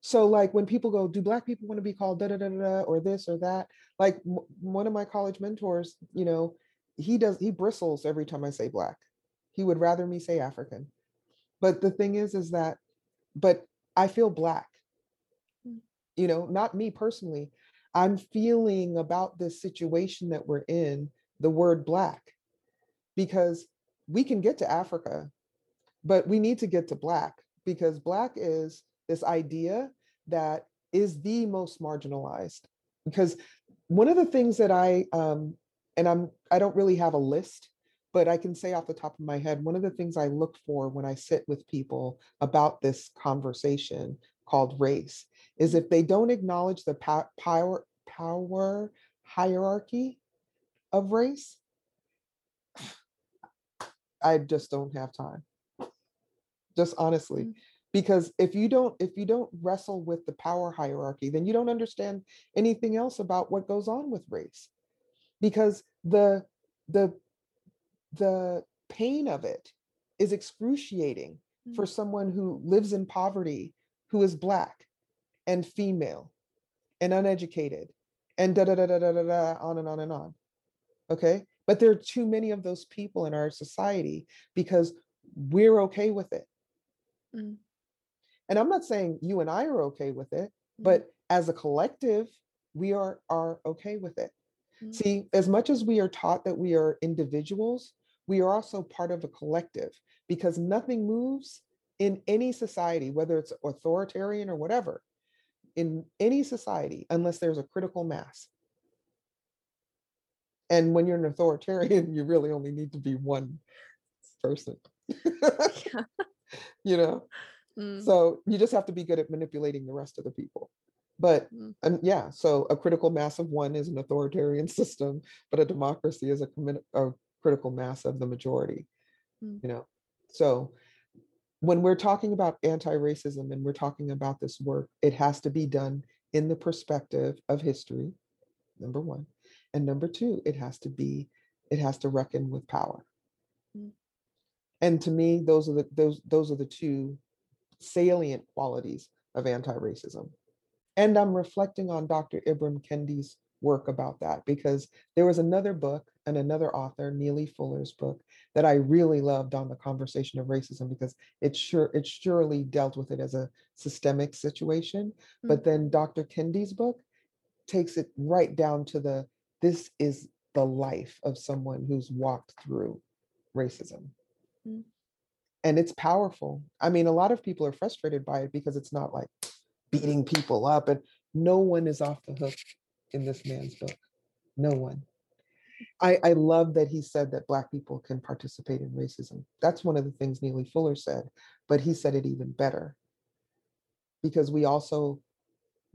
[SPEAKER 2] So like when people go do black people want to be called da da da da or this or that? Like m- one of my college mentors you know he does he bristles every time i say black. He would rather me say african. But the thing is is that but i feel black.
[SPEAKER 1] Mm.
[SPEAKER 2] you know not me personally. I'm feeling about this situation that we're in the word black because we can get to africa but we need to get to black because black is this idea that is the most marginalized because one of the things that i um and i'm i don't really have a list but i can say off the top of my head one of the things i look for when i sit with people about this conversation called race is if they don't acknowledge the power power hierarchy of race i just don't have time just honestly
[SPEAKER 1] Mm.
[SPEAKER 2] because if you don't if you don't wrestle with the power hierarchy then you don't understand anything else about what goes on with race because the the the pain of it is excruciating for someone who lives in poverty who is black and female and uneducated and da da da da da da on and on and on. Okay. But there are too many of those people in our society because we're okay with it.
[SPEAKER 1] Mm.
[SPEAKER 2] And I'm not saying you and I are okay with it,
[SPEAKER 1] Mm.
[SPEAKER 2] but as a collective, we are are okay with it.
[SPEAKER 1] Mm.
[SPEAKER 2] See, as much as we are taught that we are individuals, we are also part of a collective because nothing moves in any society, whether it's authoritarian or whatever, in any society, unless there's a critical mass. And when you're an authoritarian, <laughs> you really only need to be one person.
[SPEAKER 1] yeah. <laughs>
[SPEAKER 2] you know?
[SPEAKER 1] Mm.
[SPEAKER 2] So you just have to be good at manipulating the rest of the people. But
[SPEAKER 1] Mm.
[SPEAKER 2] and yeah, so a critical mass of one is an authoritarian <laughs> system, but a democracy is a, a critical mass of the majority.
[SPEAKER 1] Mm.
[SPEAKER 2] You know, so when we're talking about anti-racism and we're talking about this work, it has to be done in the perspective of history. Number one, and number two, it has to be, it has to reckon with power.
[SPEAKER 1] Mm.
[SPEAKER 2] And to me, those are the those those are the two salient qualities of anti-racism. And I'm reflecting on Dr. Ibram Kendi's work about that because there was another book and another author, Neely Fuller's book, that I really loved on the conversation of racism because it sure it surely dealt with it as a systemic situation. But then Dr. Kendi's book takes it right down to the this is the life of someone who's walked through racism.
[SPEAKER 1] Mm.
[SPEAKER 2] And it's powerful. I mean, a lot of people are frustrated by it because it's not like beating people up, and no one is off the hook in this man's book. No one. I, I love that he said that Black people can participate in racism. That's one of the things Neely Fuller said, but he said it even better because we also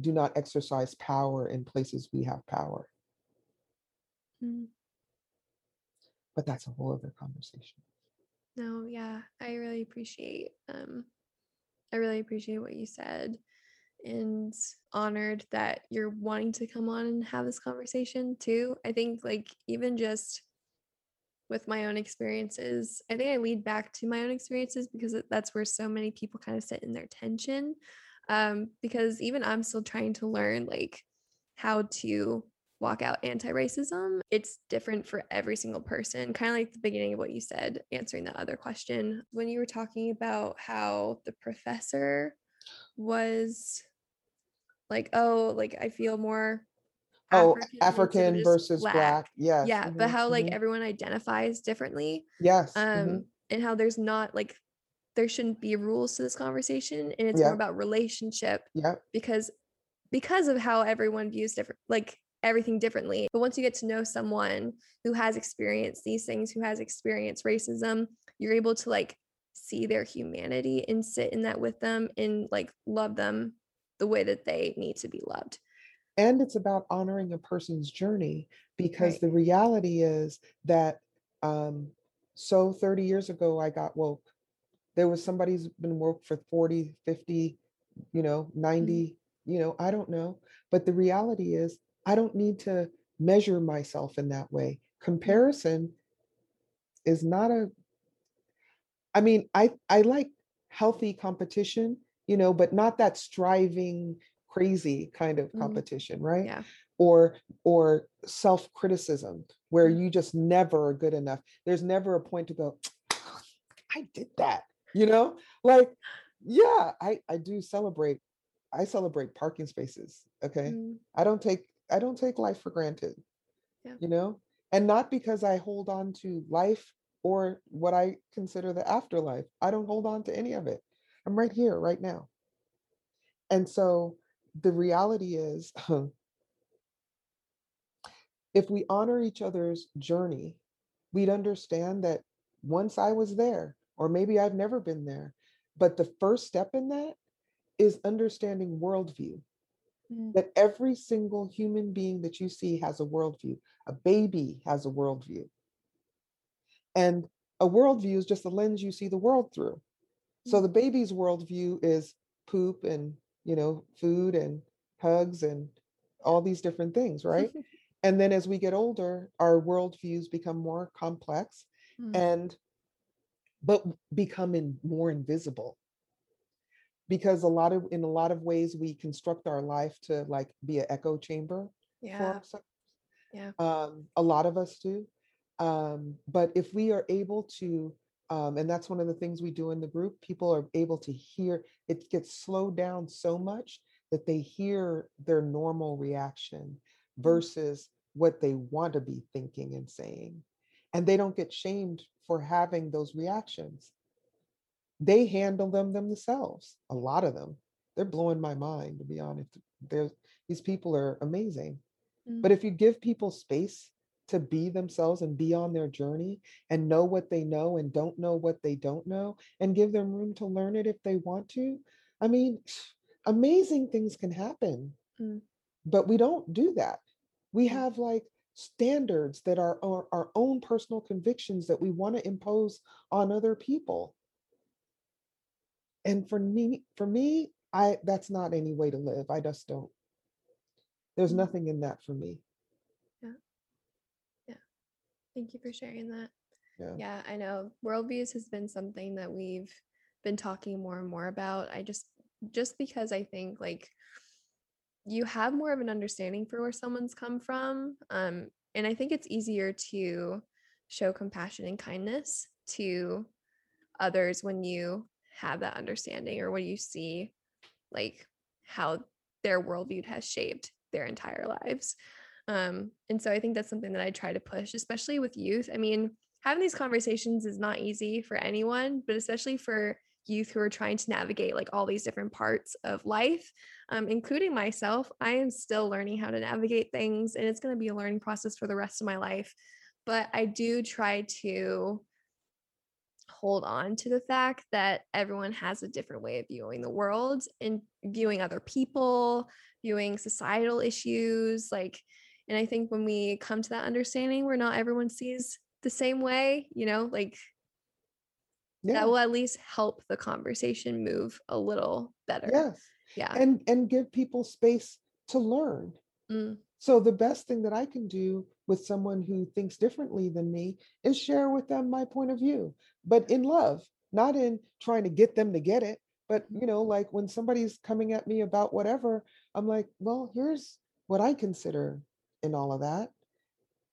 [SPEAKER 2] do not exercise power in places we have power.
[SPEAKER 1] Mm.
[SPEAKER 2] But that's a whole other conversation.
[SPEAKER 1] No, yeah, I really appreciate um I really appreciate what you said and honored that you're wanting to come on and have this conversation too. I think like even just with my own experiences, I think I lead back to my own experiences because that's where so many people kind of sit in their tension. Um because even I'm still trying to learn like how to walk out anti-racism it's different for every single person kind of like the beginning of what you said answering that other question when you were talking about how the professor was like oh like i feel more
[SPEAKER 2] Oh, African versus Black. Yes.
[SPEAKER 1] yeah but
[SPEAKER 2] mhm,
[SPEAKER 1] how like
[SPEAKER 2] mhm,
[SPEAKER 1] everyone identifies differently
[SPEAKER 2] yes.
[SPEAKER 1] um
[SPEAKER 2] mhm,
[SPEAKER 1] and how there's not like there shouldn't be rules to this conversation and it's more about relationship
[SPEAKER 2] Yep.
[SPEAKER 1] because because of how everyone views different like everything differently. But once you get to know someone who has experienced these things who has experienced racism you're able to like see their humanity and sit in that with them and like love them the way that they need to be loved.
[SPEAKER 2] And it's about honoring a person's journey because
[SPEAKER 1] Right.
[SPEAKER 2] the reality is that um so 30 years ago i got woke. There was somebody who's been woke for 40 50 you know 90 you know i don't know. But the reality is i don't need to measure myself in that way. Comparison is not a i mean i i like healthy competition you know but not that striving crazy kind of
[SPEAKER 1] Mhm.
[SPEAKER 2] competition right?
[SPEAKER 1] Yeah.
[SPEAKER 2] Or or self-criticism where
[SPEAKER 1] Mm.
[SPEAKER 2] you just never are good enough. There's never a point to go <sniffs> i did that you know? Like yeah i i do celebrate i celebrate parking spaces okay?
[SPEAKER 1] Mm,
[SPEAKER 2] i don't take i don't take life for granted
[SPEAKER 1] Yeah.
[SPEAKER 2] you know and not because i hold on to life or what i consider the afterlife i don't hold on to any of it i'm right here right now and so the reality is <laughs> if we honor each other's journey, we'd understand that once I was there, or maybe I've never been there, but the first step in that is understanding worldview.
[SPEAKER 1] Mm,
[SPEAKER 2] That every single human being that you see has a worldview. A baby has a worldview. And a worldview is just the lens you see the world through. So
[SPEAKER 1] Mm.
[SPEAKER 2] the baby's worldview is poop and, you know, food and hugs and all these different things, right? <laughs> And then as we get older, our worldviews become more complex
[SPEAKER 1] mm,
[SPEAKER 2] and but become in, more invisible because a lot of in a lot of ways we construct our life to like be an echo chamber for
[SPEAKER 1] Yeah.
[SPEAKER 2] ourselves.
[SPEAKER 1] Yeah.
[SPEAKER 2] Um, a lot of us do. Um, but if we are able to, um, and that's one of the things we do in the group, people are able to hear, it gets slowed down so much that they hear their normal reaction
[SPEAKER 1] Mm.
[SPEAKER 2] versus what they want to be thinking and saying. And they don't get shamed for having those reactions. They handle them themselves, a lot of them. They're blowing my mind, to be honest. There's, these people are amazing.
[SPEAKER 1] Mm.
[SPEAKER 2] But if you give people space to be themselves and be on their journey and know what they know and don't know what they don't know and give them room to learn it if they want to, I mean, <sighs> amazing things can happen.
[SPEAKER 1] Mm.
[SPEAKER 2] But we don't do that. We
[SPEAKER 1] Mm.
[SPEAKER 2] have like standards that are our, our own personal convictions that we want to impose on other people. And for me, for me, I that's not any way to live. I just don't. There's
[SPEAKER 1] Mm.
[SPEAKER 2] nothing in that for me. Yeah. Yeah.
[SPEAKER 1] Thank you for sharing that.
[SPEAKER 2] Yeah.
[SPEAKER 1] Yeah, I know worldviews has been something that we've been talking more and more about. I just just because I think like you have more of an understanding for where someone's come from. Um, and I think it's easier to show compassion and kindness to others when you have that understanding or when you see like how their worldview has shaped their entire lives. Um, and so I think that's something that I try to push, especially with youth. I mean, having these conversations is not easy for anyone, but especially for youth who are trying to navigate like all these different parts of life, um, including myself. I am still learning how to navigate things, and it's going to be a learning process for the rest of my life. But I do try to hold on to the fact that everyone has a different way of viewing the world and viewing other people, viewing societal issues. Like, and I think when we come to that understanding where not everyone sees the same way, you know, like
[SPEAKER 2] Yeah.
[SPEAKER 1] that will at least help the conversation move a little better.
[SPEAKER 2] Yes.
[SPEAKER 1] Yeah.
[SPEAKER 2] And and give people space to learn.
[SPEAKER 1] Mm,
[SPEAKER 2] So the best thing that I can do with someone who thinks differently than me is share with them my point of view, but in love, not in trying to get them to get it. But you know, like when somebody's coming at me about whatever, I'm like, well, here's what I consider in all of that.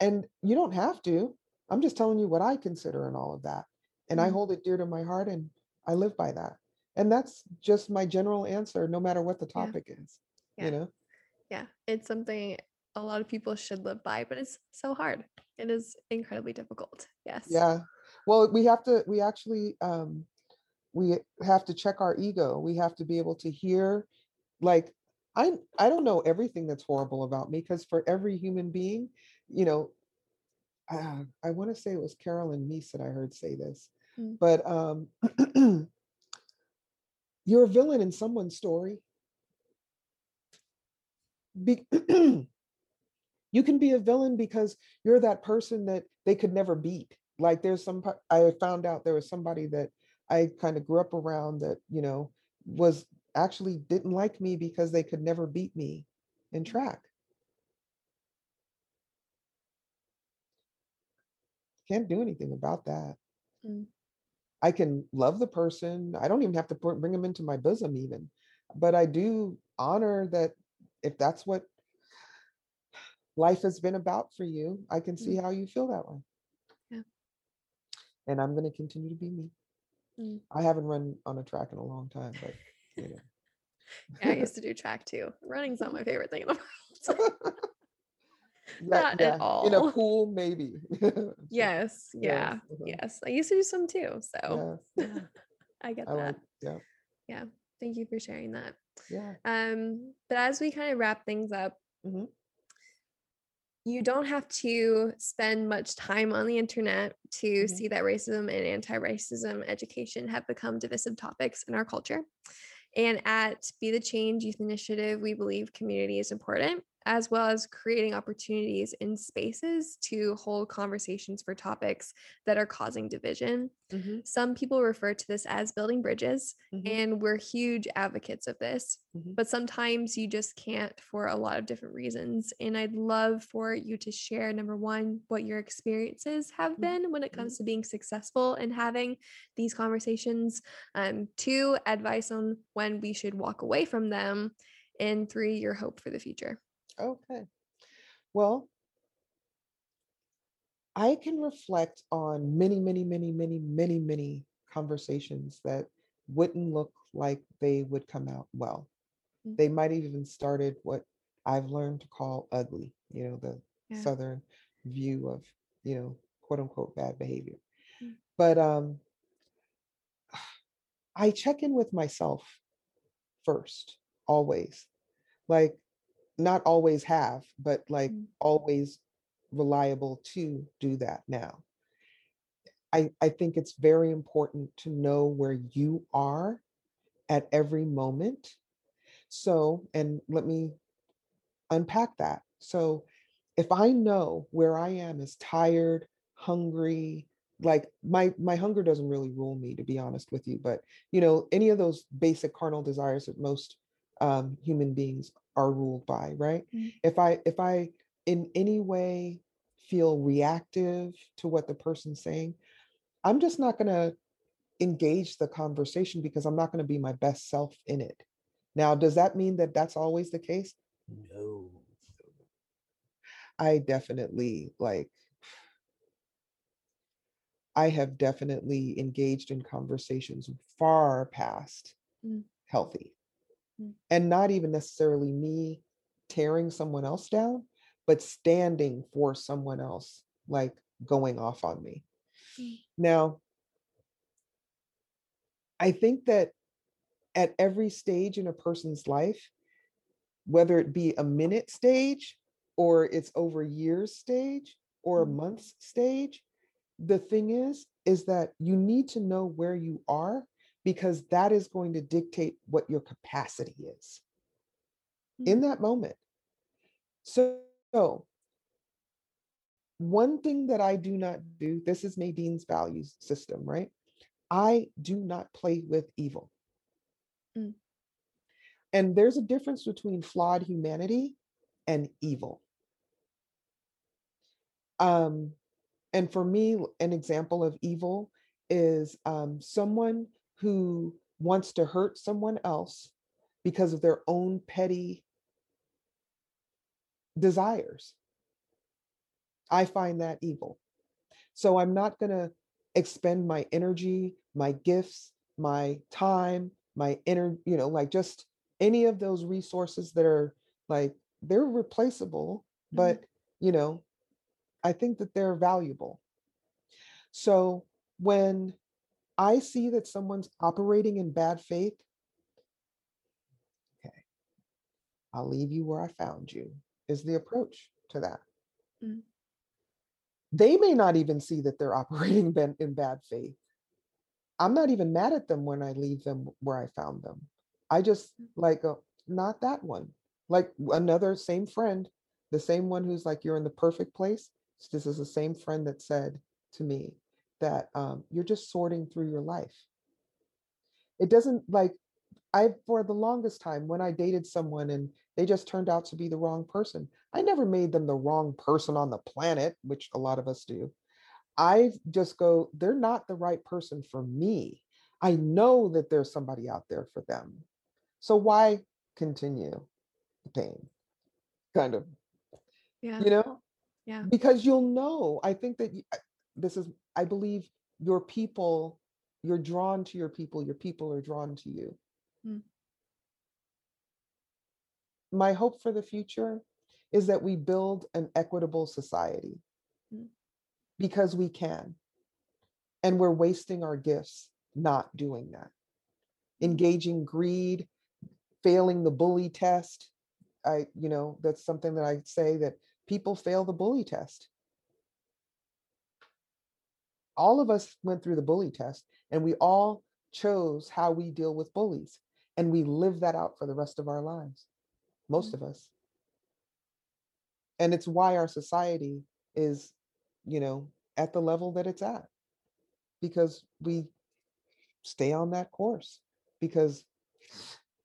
[SPEAKER 2] And you don't have to. I'm just telling you what I consider in all of that. And I
[SPEAKER 1] Mhm.
[SPEAKER 2] hold it dear to my heart and I live by that. And that's just my general answer, no matter what the
[SPEAKER 1] Yeah.
[SPEAKER 2] topic is.
[SPEAKER 1] Yeah.
[SPEAKER 2] You know?
[SPEAKER 1] yeah. It's something a lot of people should live by, but it's so hard. It is incredibly difficult. Yes.
[SPEAKER 2] Yeah. Well, we have to, we actually, um, we have to check our ego. We have to be able to hear, like, I, I don't know everything that's horrible about me because for every human being, you know, uh, I want to say it was Carolyn Meese that I heard say this,
[SPEAKER 1] Mm.
[SPEAKER 2] but um, <clears throat> you're a villain in someone's story. Be- <clears throat> you can be a villain because you're that person that they could never beat. Like there's some, I found out there was somebody that I kind of grew up around that, you know, was actually didn't like me because they could never beat me in track. Can't do anything about that.
[SPEAKER 1] Mm.
[SPEAKER 2] I can love the person. I don't even have to bring them into my bosom, even. But I do honor that if that's what life has been about for you, I can see how you feel that way.
[SPEAKER 1] Yeah.
[SPEAKER 2] And I'm going to continue to be me.
[SPEAKER 1] Mm.
[SPEAKER 2] I haven't run on a track in a long time, but you know. <laughs>
[SPEAKER 1] Yeah, I used <laughs> to do track too. Running's not my favorite thing in the world. <laughs>
[SPEAKER 2] Yeah,
[SPEAKER 1] Not
[SPEAKER 2] yeah,
[SPEAKER 1] at
[SPEAKER 2] In a pool, maybe.
[SPEAKER 1] Yes. Yeah.
[SPEAKER 2] uh-huh.
[SPEAKER 1] Yes. I used to do some too. So
[SPEAKER 2] Yes, yeah,
[SPEAKER 1] I get
[SPEAKER 2] I
[SPEAKER 1] that.
[SPEAKER 2] like, yeah,
[SPEAKER 1] yeah. Thank you for sharing that.
[SPEAKER 2] yeah.
[SPEAKER 1] Um, but as we kind of wrap things up,
[SPEAKER 2] Mhm.
[SPEAKER 1] You don't have to spend much time on the internet to
[SPEAKER 2] Mhm.
[SPEAKER 1] see that racism and anti-racism education have become divisive topics in our culture. And at Be the Change Youth Initiative, we believe community is important, as well as creating opportunities in spaces to hold conversations for topics that are causing division.
[SPEAKER 2] Mhm,
[SPEAKER 1] Some people refer to this as building bridges,
[SPEAKER 2] mhm,
[SPEAKER 1] and we're huge advocates of this.
[SPEAKER 2] Mhm.
[SPEAKER 1] But sometimes you just can't for a lot of different reasons. And I'd love for you to share number one, what your experiences have
[SPEAKER 2] Mhm,
[SPEAKER 1] been when it comes to being successful and having these conversations. Um, two, advice on when we should walk away from them. And three, your hope for the future.
[SPEAKER 2] Okay. Well, I can reflect on many, many, many, many, many, many conversations that wouldn't look like they would come out well.
[SPEAKER 1] Mm.
[SPEAKER 2] They might have even started what I've learned to call ugly, you know, the
[SPEAKER 1] Yeah.
[SPEAKER 2] Southern view of, you know, quote unquote bad behavior.
[SPEAKER 1] Mm.
[SPEAKER 2] But um, I check in with myself first, always. Like, not always have, but like
[SPEAKER 1] Mm.
[SPEAKER 2] always reliable to do that now. I, I think it's very important to know where you are at every moment. So, and let me unpack that. So, if I know where I am is tired, hungry, like my my hunger doesn't really rule me to be honest with you, but you know, any of those basic carnal desires that most um, human beings are ruled by, right?
[SPEAKER 1] Mm.
[SPEAKER 2] If I if I in any way feel reactive to what the person's saying, I'm just not going to engage the conversation because I'm not going to be my best self in it. Now, does that mean that that's always the case? No. I definitely like I have definitely engaged in conversations far past
[SPEAKER 1] Mm.
[SPEAKER 2] healthy.
[SPEAKER 1] Mm.
[SPEAKER 2] And not even necessarily me tearing someone else down, but standing for someone else, like going off on me.
[SPEAKER 1] Mm.
[SPEAKER 2] Now, I think that at every stage in a person's life, whether it be a minute stage or it's over years stage or a
[SPEAKER 1] Mhm.
[SPEAKER 2] month's stage, the thing is, is that you need to know where you are because that is going to dictate what your capacity is in
[SPEAKER 1] Mm.
[SPEAKER 2] that moment. So, so one thing that I do not do, this is Nadine's values system, right? I do not play with evil.
[SPEAKER 1] Mm.
[SPEAKER 2] And there's a difference between flawed humanity and evil. Um, and for me, an example of evil is um, someone who wants to hurt someone else because of their own petty desires. I find that evil. So I'm not going to expend my energy, my gifts, my time, my inner, you know, like just any of those resources that are like they're replaceable,
[SPEAKER 1] Mhm.
[SPEAKER 2] but you know, I think that they're valuable. So when I see that someone's operating in bad faith, okay, I'll leave you where I found you, is the approach to that.
[SPEAKER 1] Mm.
[SPEAKER 2] They may not even see that they're <laughs> operating in bad faith. I'm not even mad at them when I leave them where I found them. I just like, uh, not that one. Like another same friend, the same one who's like, you're in the perfect place. This is the same friend that said to me that um, you're just sorting through your life. It doesn't like, I, for the longest time, when I dated someone and they just turned out to be the wrong person, I never made them the wrong person on the planet, which a lot of us do. I just go, they're not the right person for me. I know that there's somebody out there for them. So why continue the pain? Kind of,
[SPEAKER 1] Yeah.
[SPEAKER 2] you know,
[SPEAKER 1] Yeah.
[SPEAKER 2] because you'll know. I think that this is, I believe your people, you're drawn to your people, your people are drawn to you.
[SPEAKER 1] Mm.
[SPEAKER 2] My hope for the future is that we build an equitable society
[SPEAKER 1] Mm.
[SPEAKER 2] because we can. And we're wasting our gifts not doing that. Engaging greed, failing the bully test. I, you know, that's something that I say that people fail the bully test. All of us went through the bully test and we all chose how we deal with bullies and we live that out for the rest of our lives. Most
[SPEAKER 1] Mm.
[SPEAKER 2] of us. And it's why our society is, you know, at the level that it's at because we stay on that course because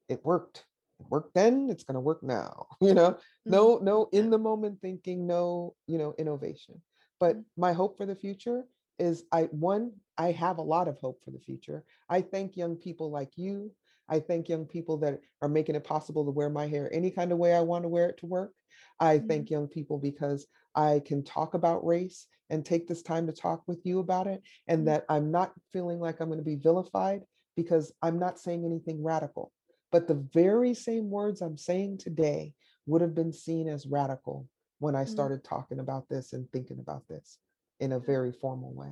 [SPEAKER 2] it worked. It worked then, it's going to work now. <laughs> You know, no, no in the moment thinking, no, you know, innovation. But
[SPEAKER 1] Mm.
[SPEAKER 2] my hope for the future is I one, I have a lot of hope for the future. I thank young people like you. I thank young people that are making it possible to wear my hair any kind of way I want to wear it to work. I
[SPEAKER 1] Mhm.
[SPEAKER 2] thank young people because I can talk about race and take this time to talk with you about it, and
[SPEAKER 1] Mhm.
[SPEAKER 2] that I'm not feeling like I'm going to be vilified because I'm not saying anything radical. But the very same words I'm saying today would have been seen as radical when I
[SPEAKER 1] Mm.
[SPEAKER 2] started talking about this and thinking about this in a very formal way.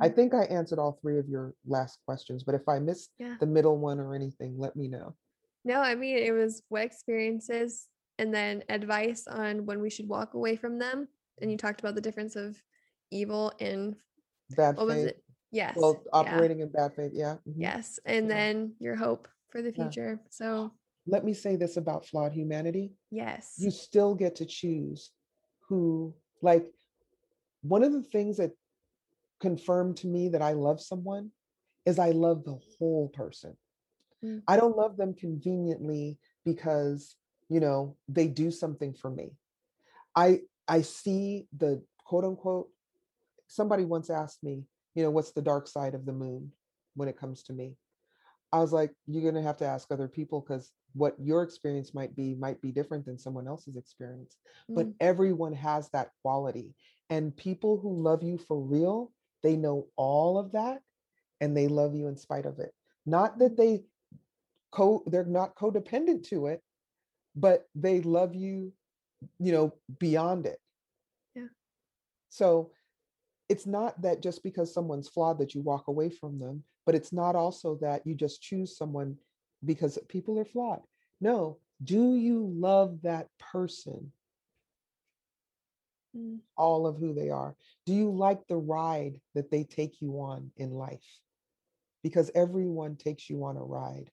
[SPEAKER 2] I think I answered all three of your last questions, but if I missed
[SPEAKER 1] Yeah.
[SPEAKER 2] the middle one or anything, let me know.
[SPEAKER 1] No, I mean, it was what experiences and then advice on when we should walk away from them. And you talked about the difference of evil and
[SPEAKER 2] Bad
[SPEAKER 1] what was
[SPEAKER 2] faith.
[SPEAKER 1] it? Yes.
[SPEAKER 2] Well,
[SPEAKER 1] Yeah.
[SPEAKER 2] operating in bad faith. Yeah. mhm,
[SPEAKER 1] Yes. And
[SPEAKER 2] Yeah.
[SPEAKER 1] then your hope for the
[SPEAKER 2] Yeah.
[SPEAKER 1] future. So,
[SPEAKER 2] Let me say this about flawed humanity.
[SPEAKER 1] yes.
[SPEAKER 2] You still get to choose who, like, one of the things that confirmed to me that I love someone is I love the whole person.
[SPEAKER 1] Mm.
[SPEAKER 2] I don't love them conveniently because, you know, they do something for me. I I see the quote unquote somebody once asked me, you know, what's the dark side of the moon when it comes to me? I was like, you're going to have to ask other people because what your experience might be might be different than someone else's experience. But
[SPEAKER 1] Mm.
[SPEAKER 2] everyone has that quality. And people who love you for real, they know all of that and they love you in spite of it. Not that mm-hmm. they co they're not codependent to it, but they love you, you know, beyond it.
[SPEAKER 1] Yeah.
[SPEAKER 2] So it's not that just because someone's flawed that you walk away from them, but it's not also that you just choose someone because people are flawed. No, do you love that person,
[SPEAKER 1] Mm.
[SPEAKER 2] all of who they are? Do you like the ride that they take you on in life? Because everyone takes you on a ride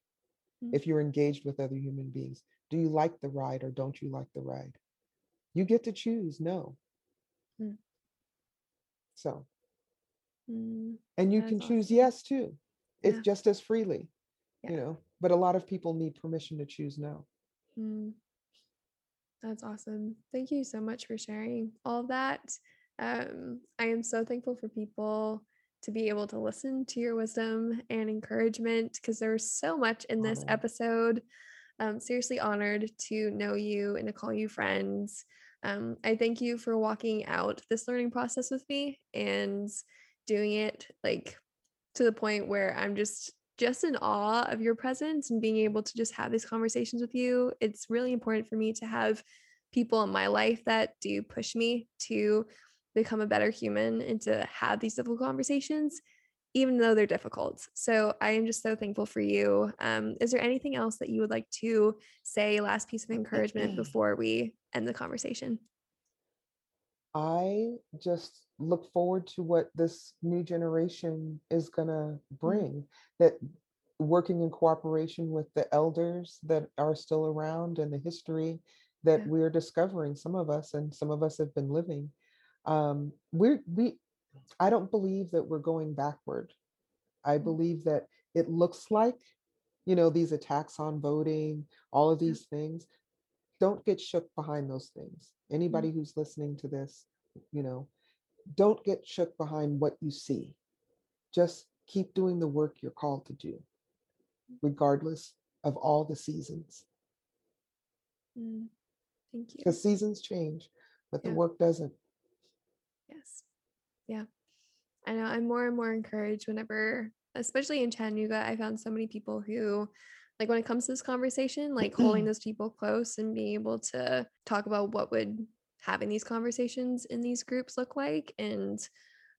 [SPEAKER 1] Mm.
[SPEAKER 2] if you're engaged with other human beings. Do you like the ride or don't you like the ride? You get to choose, no.
[SPEAKER 1] Mm.
[SPEAKER 2] So,
[SPEAKER 1] Mm.
[SPEAKER 2] and you
[SPEAKER 1] That
[SPEAKER 2] can choose
[SPEAKER 1] awesome.
[SPEAKER 2] yes too. It's
[SPEAKER 1] Yeah.
[SPEAKER 2] just as freely,
[SPEAKER 1] Yeah.
[SPEAKER 2] you know. But a lot of people need permission to choose no.
[SPEAKER 1] That's awesome. Thank you so much for sharing all that. Um, I am so thankful for people to be able to listen to your wisdom and encouragement because there was so much in this episode. Um, seriously honored to know you and to call you friends. Um, I thank you for walking out this learning process with me and doing it like to the point where I'm just just in awe of your presence and being able to just have these conversations with you. It's really important for me to have people in my life that do push me to become a better human and to have these difficult conversations, even though they're difficult. So I am just so thankful for you. Um, is there anything else that you would like to say, last piece of encouragement before we end the conversation?
[SPEAKER 2] I just look forward to what this new generation is going to bring. That working in cooperation with the elders that are still around and the history that
[SPEAKER 1] Yeah.
[SPEAKER 2] we're discovering, some of us and some of us have been living. Um, we're we I don't believe that we're going backward. I
[SPEAKER 1] Mm.
[SPEAKER 2] believe that it looks like, you know, these attacks on voting, all of
[SPEAKER 1] Yeah.
[SPEAKER 2] these things. Don't get shook behind those things.
[SPEAKER 1] Mm.
[SPEAKER 2] Anybody who's listening to this, you know, don't get shook behind what you see. Just keep doing the work you're called to do, regardless of all the seasons.
[SPEAKER 1] Mm. Thank you.
[SPEAKER 2] Because seasons change, but the work doesn't.
[SPEAKER 1] Yes. Yeah. I know I'm more and more encouraged whenever, especially in Chattanooga, I found so many people who, like, when it comes to this conversation, like holding <clears throat> those people close and being able to talk about what would having these conversations in these groups look like. And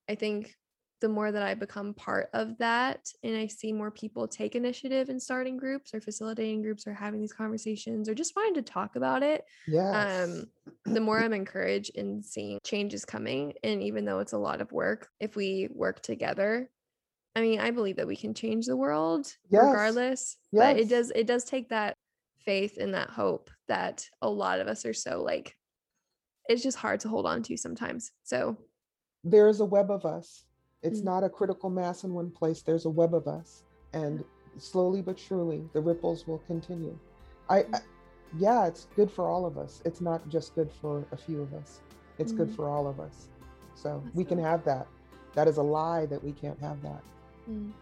[SPEAKER 1] I think the more that I become part of that and I see more people take initiative in starting groups or facilitating groups or having these conversations or just wanting to talk about it,
[SPEAKER 2] Yes.
[SPEAKER 1] um, the more <clears throat> I'm encouraged in seeing changes coming. And even though it's a lot of work, if we work together, I mean, I believe that we can change the world
[SPEAKER 2] Yes.
[SPEAKER 1] regardless. But it does it does take that faith and that hope that a lot of us are so like it's just hard to hold on to sometimes. So
[SPEAKER 2] there is a web of us. It's
[SPEAKER 1] Mm.
[SPEAKER 2] not a critical mass in one place. There's a web of us, and slowly but surely, the ripples will continue. I,
[SPEAKER 1] Mm.
[SPEAKER 2] I yeah, it's good for all of us. It's not just good for a few of us. It's good
[SPEAKER 1] Mm.
[SPEAKER 2] for all of us. So
[SPEAKER 1] That's
[SPEAKER 2] we can have that. That is a lie that we can't have that.
[SPEAKER 1] Mm.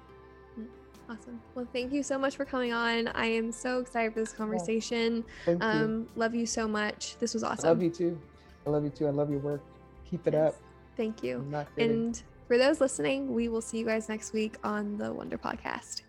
[SPEAKER 1] Mm. Awesome. Well, thank you so much for coming on. I am so excited for this conversation.
[SPEAKER 2] Thank you.
[SPEAKER 1] Um, love you so much. This was awesome.
[SPEAKER 2] Love you too. I love you too. I love your work. Keep it
[SPEAKER 1] Yes.
[SPEAKER 2] up.
[SPEAKER 1] Thank you.
[SPEAKER 2] I'm not kidding.
[SPEAKER 1] And for those listening, we will see you guys next week on the Wonder Podcast.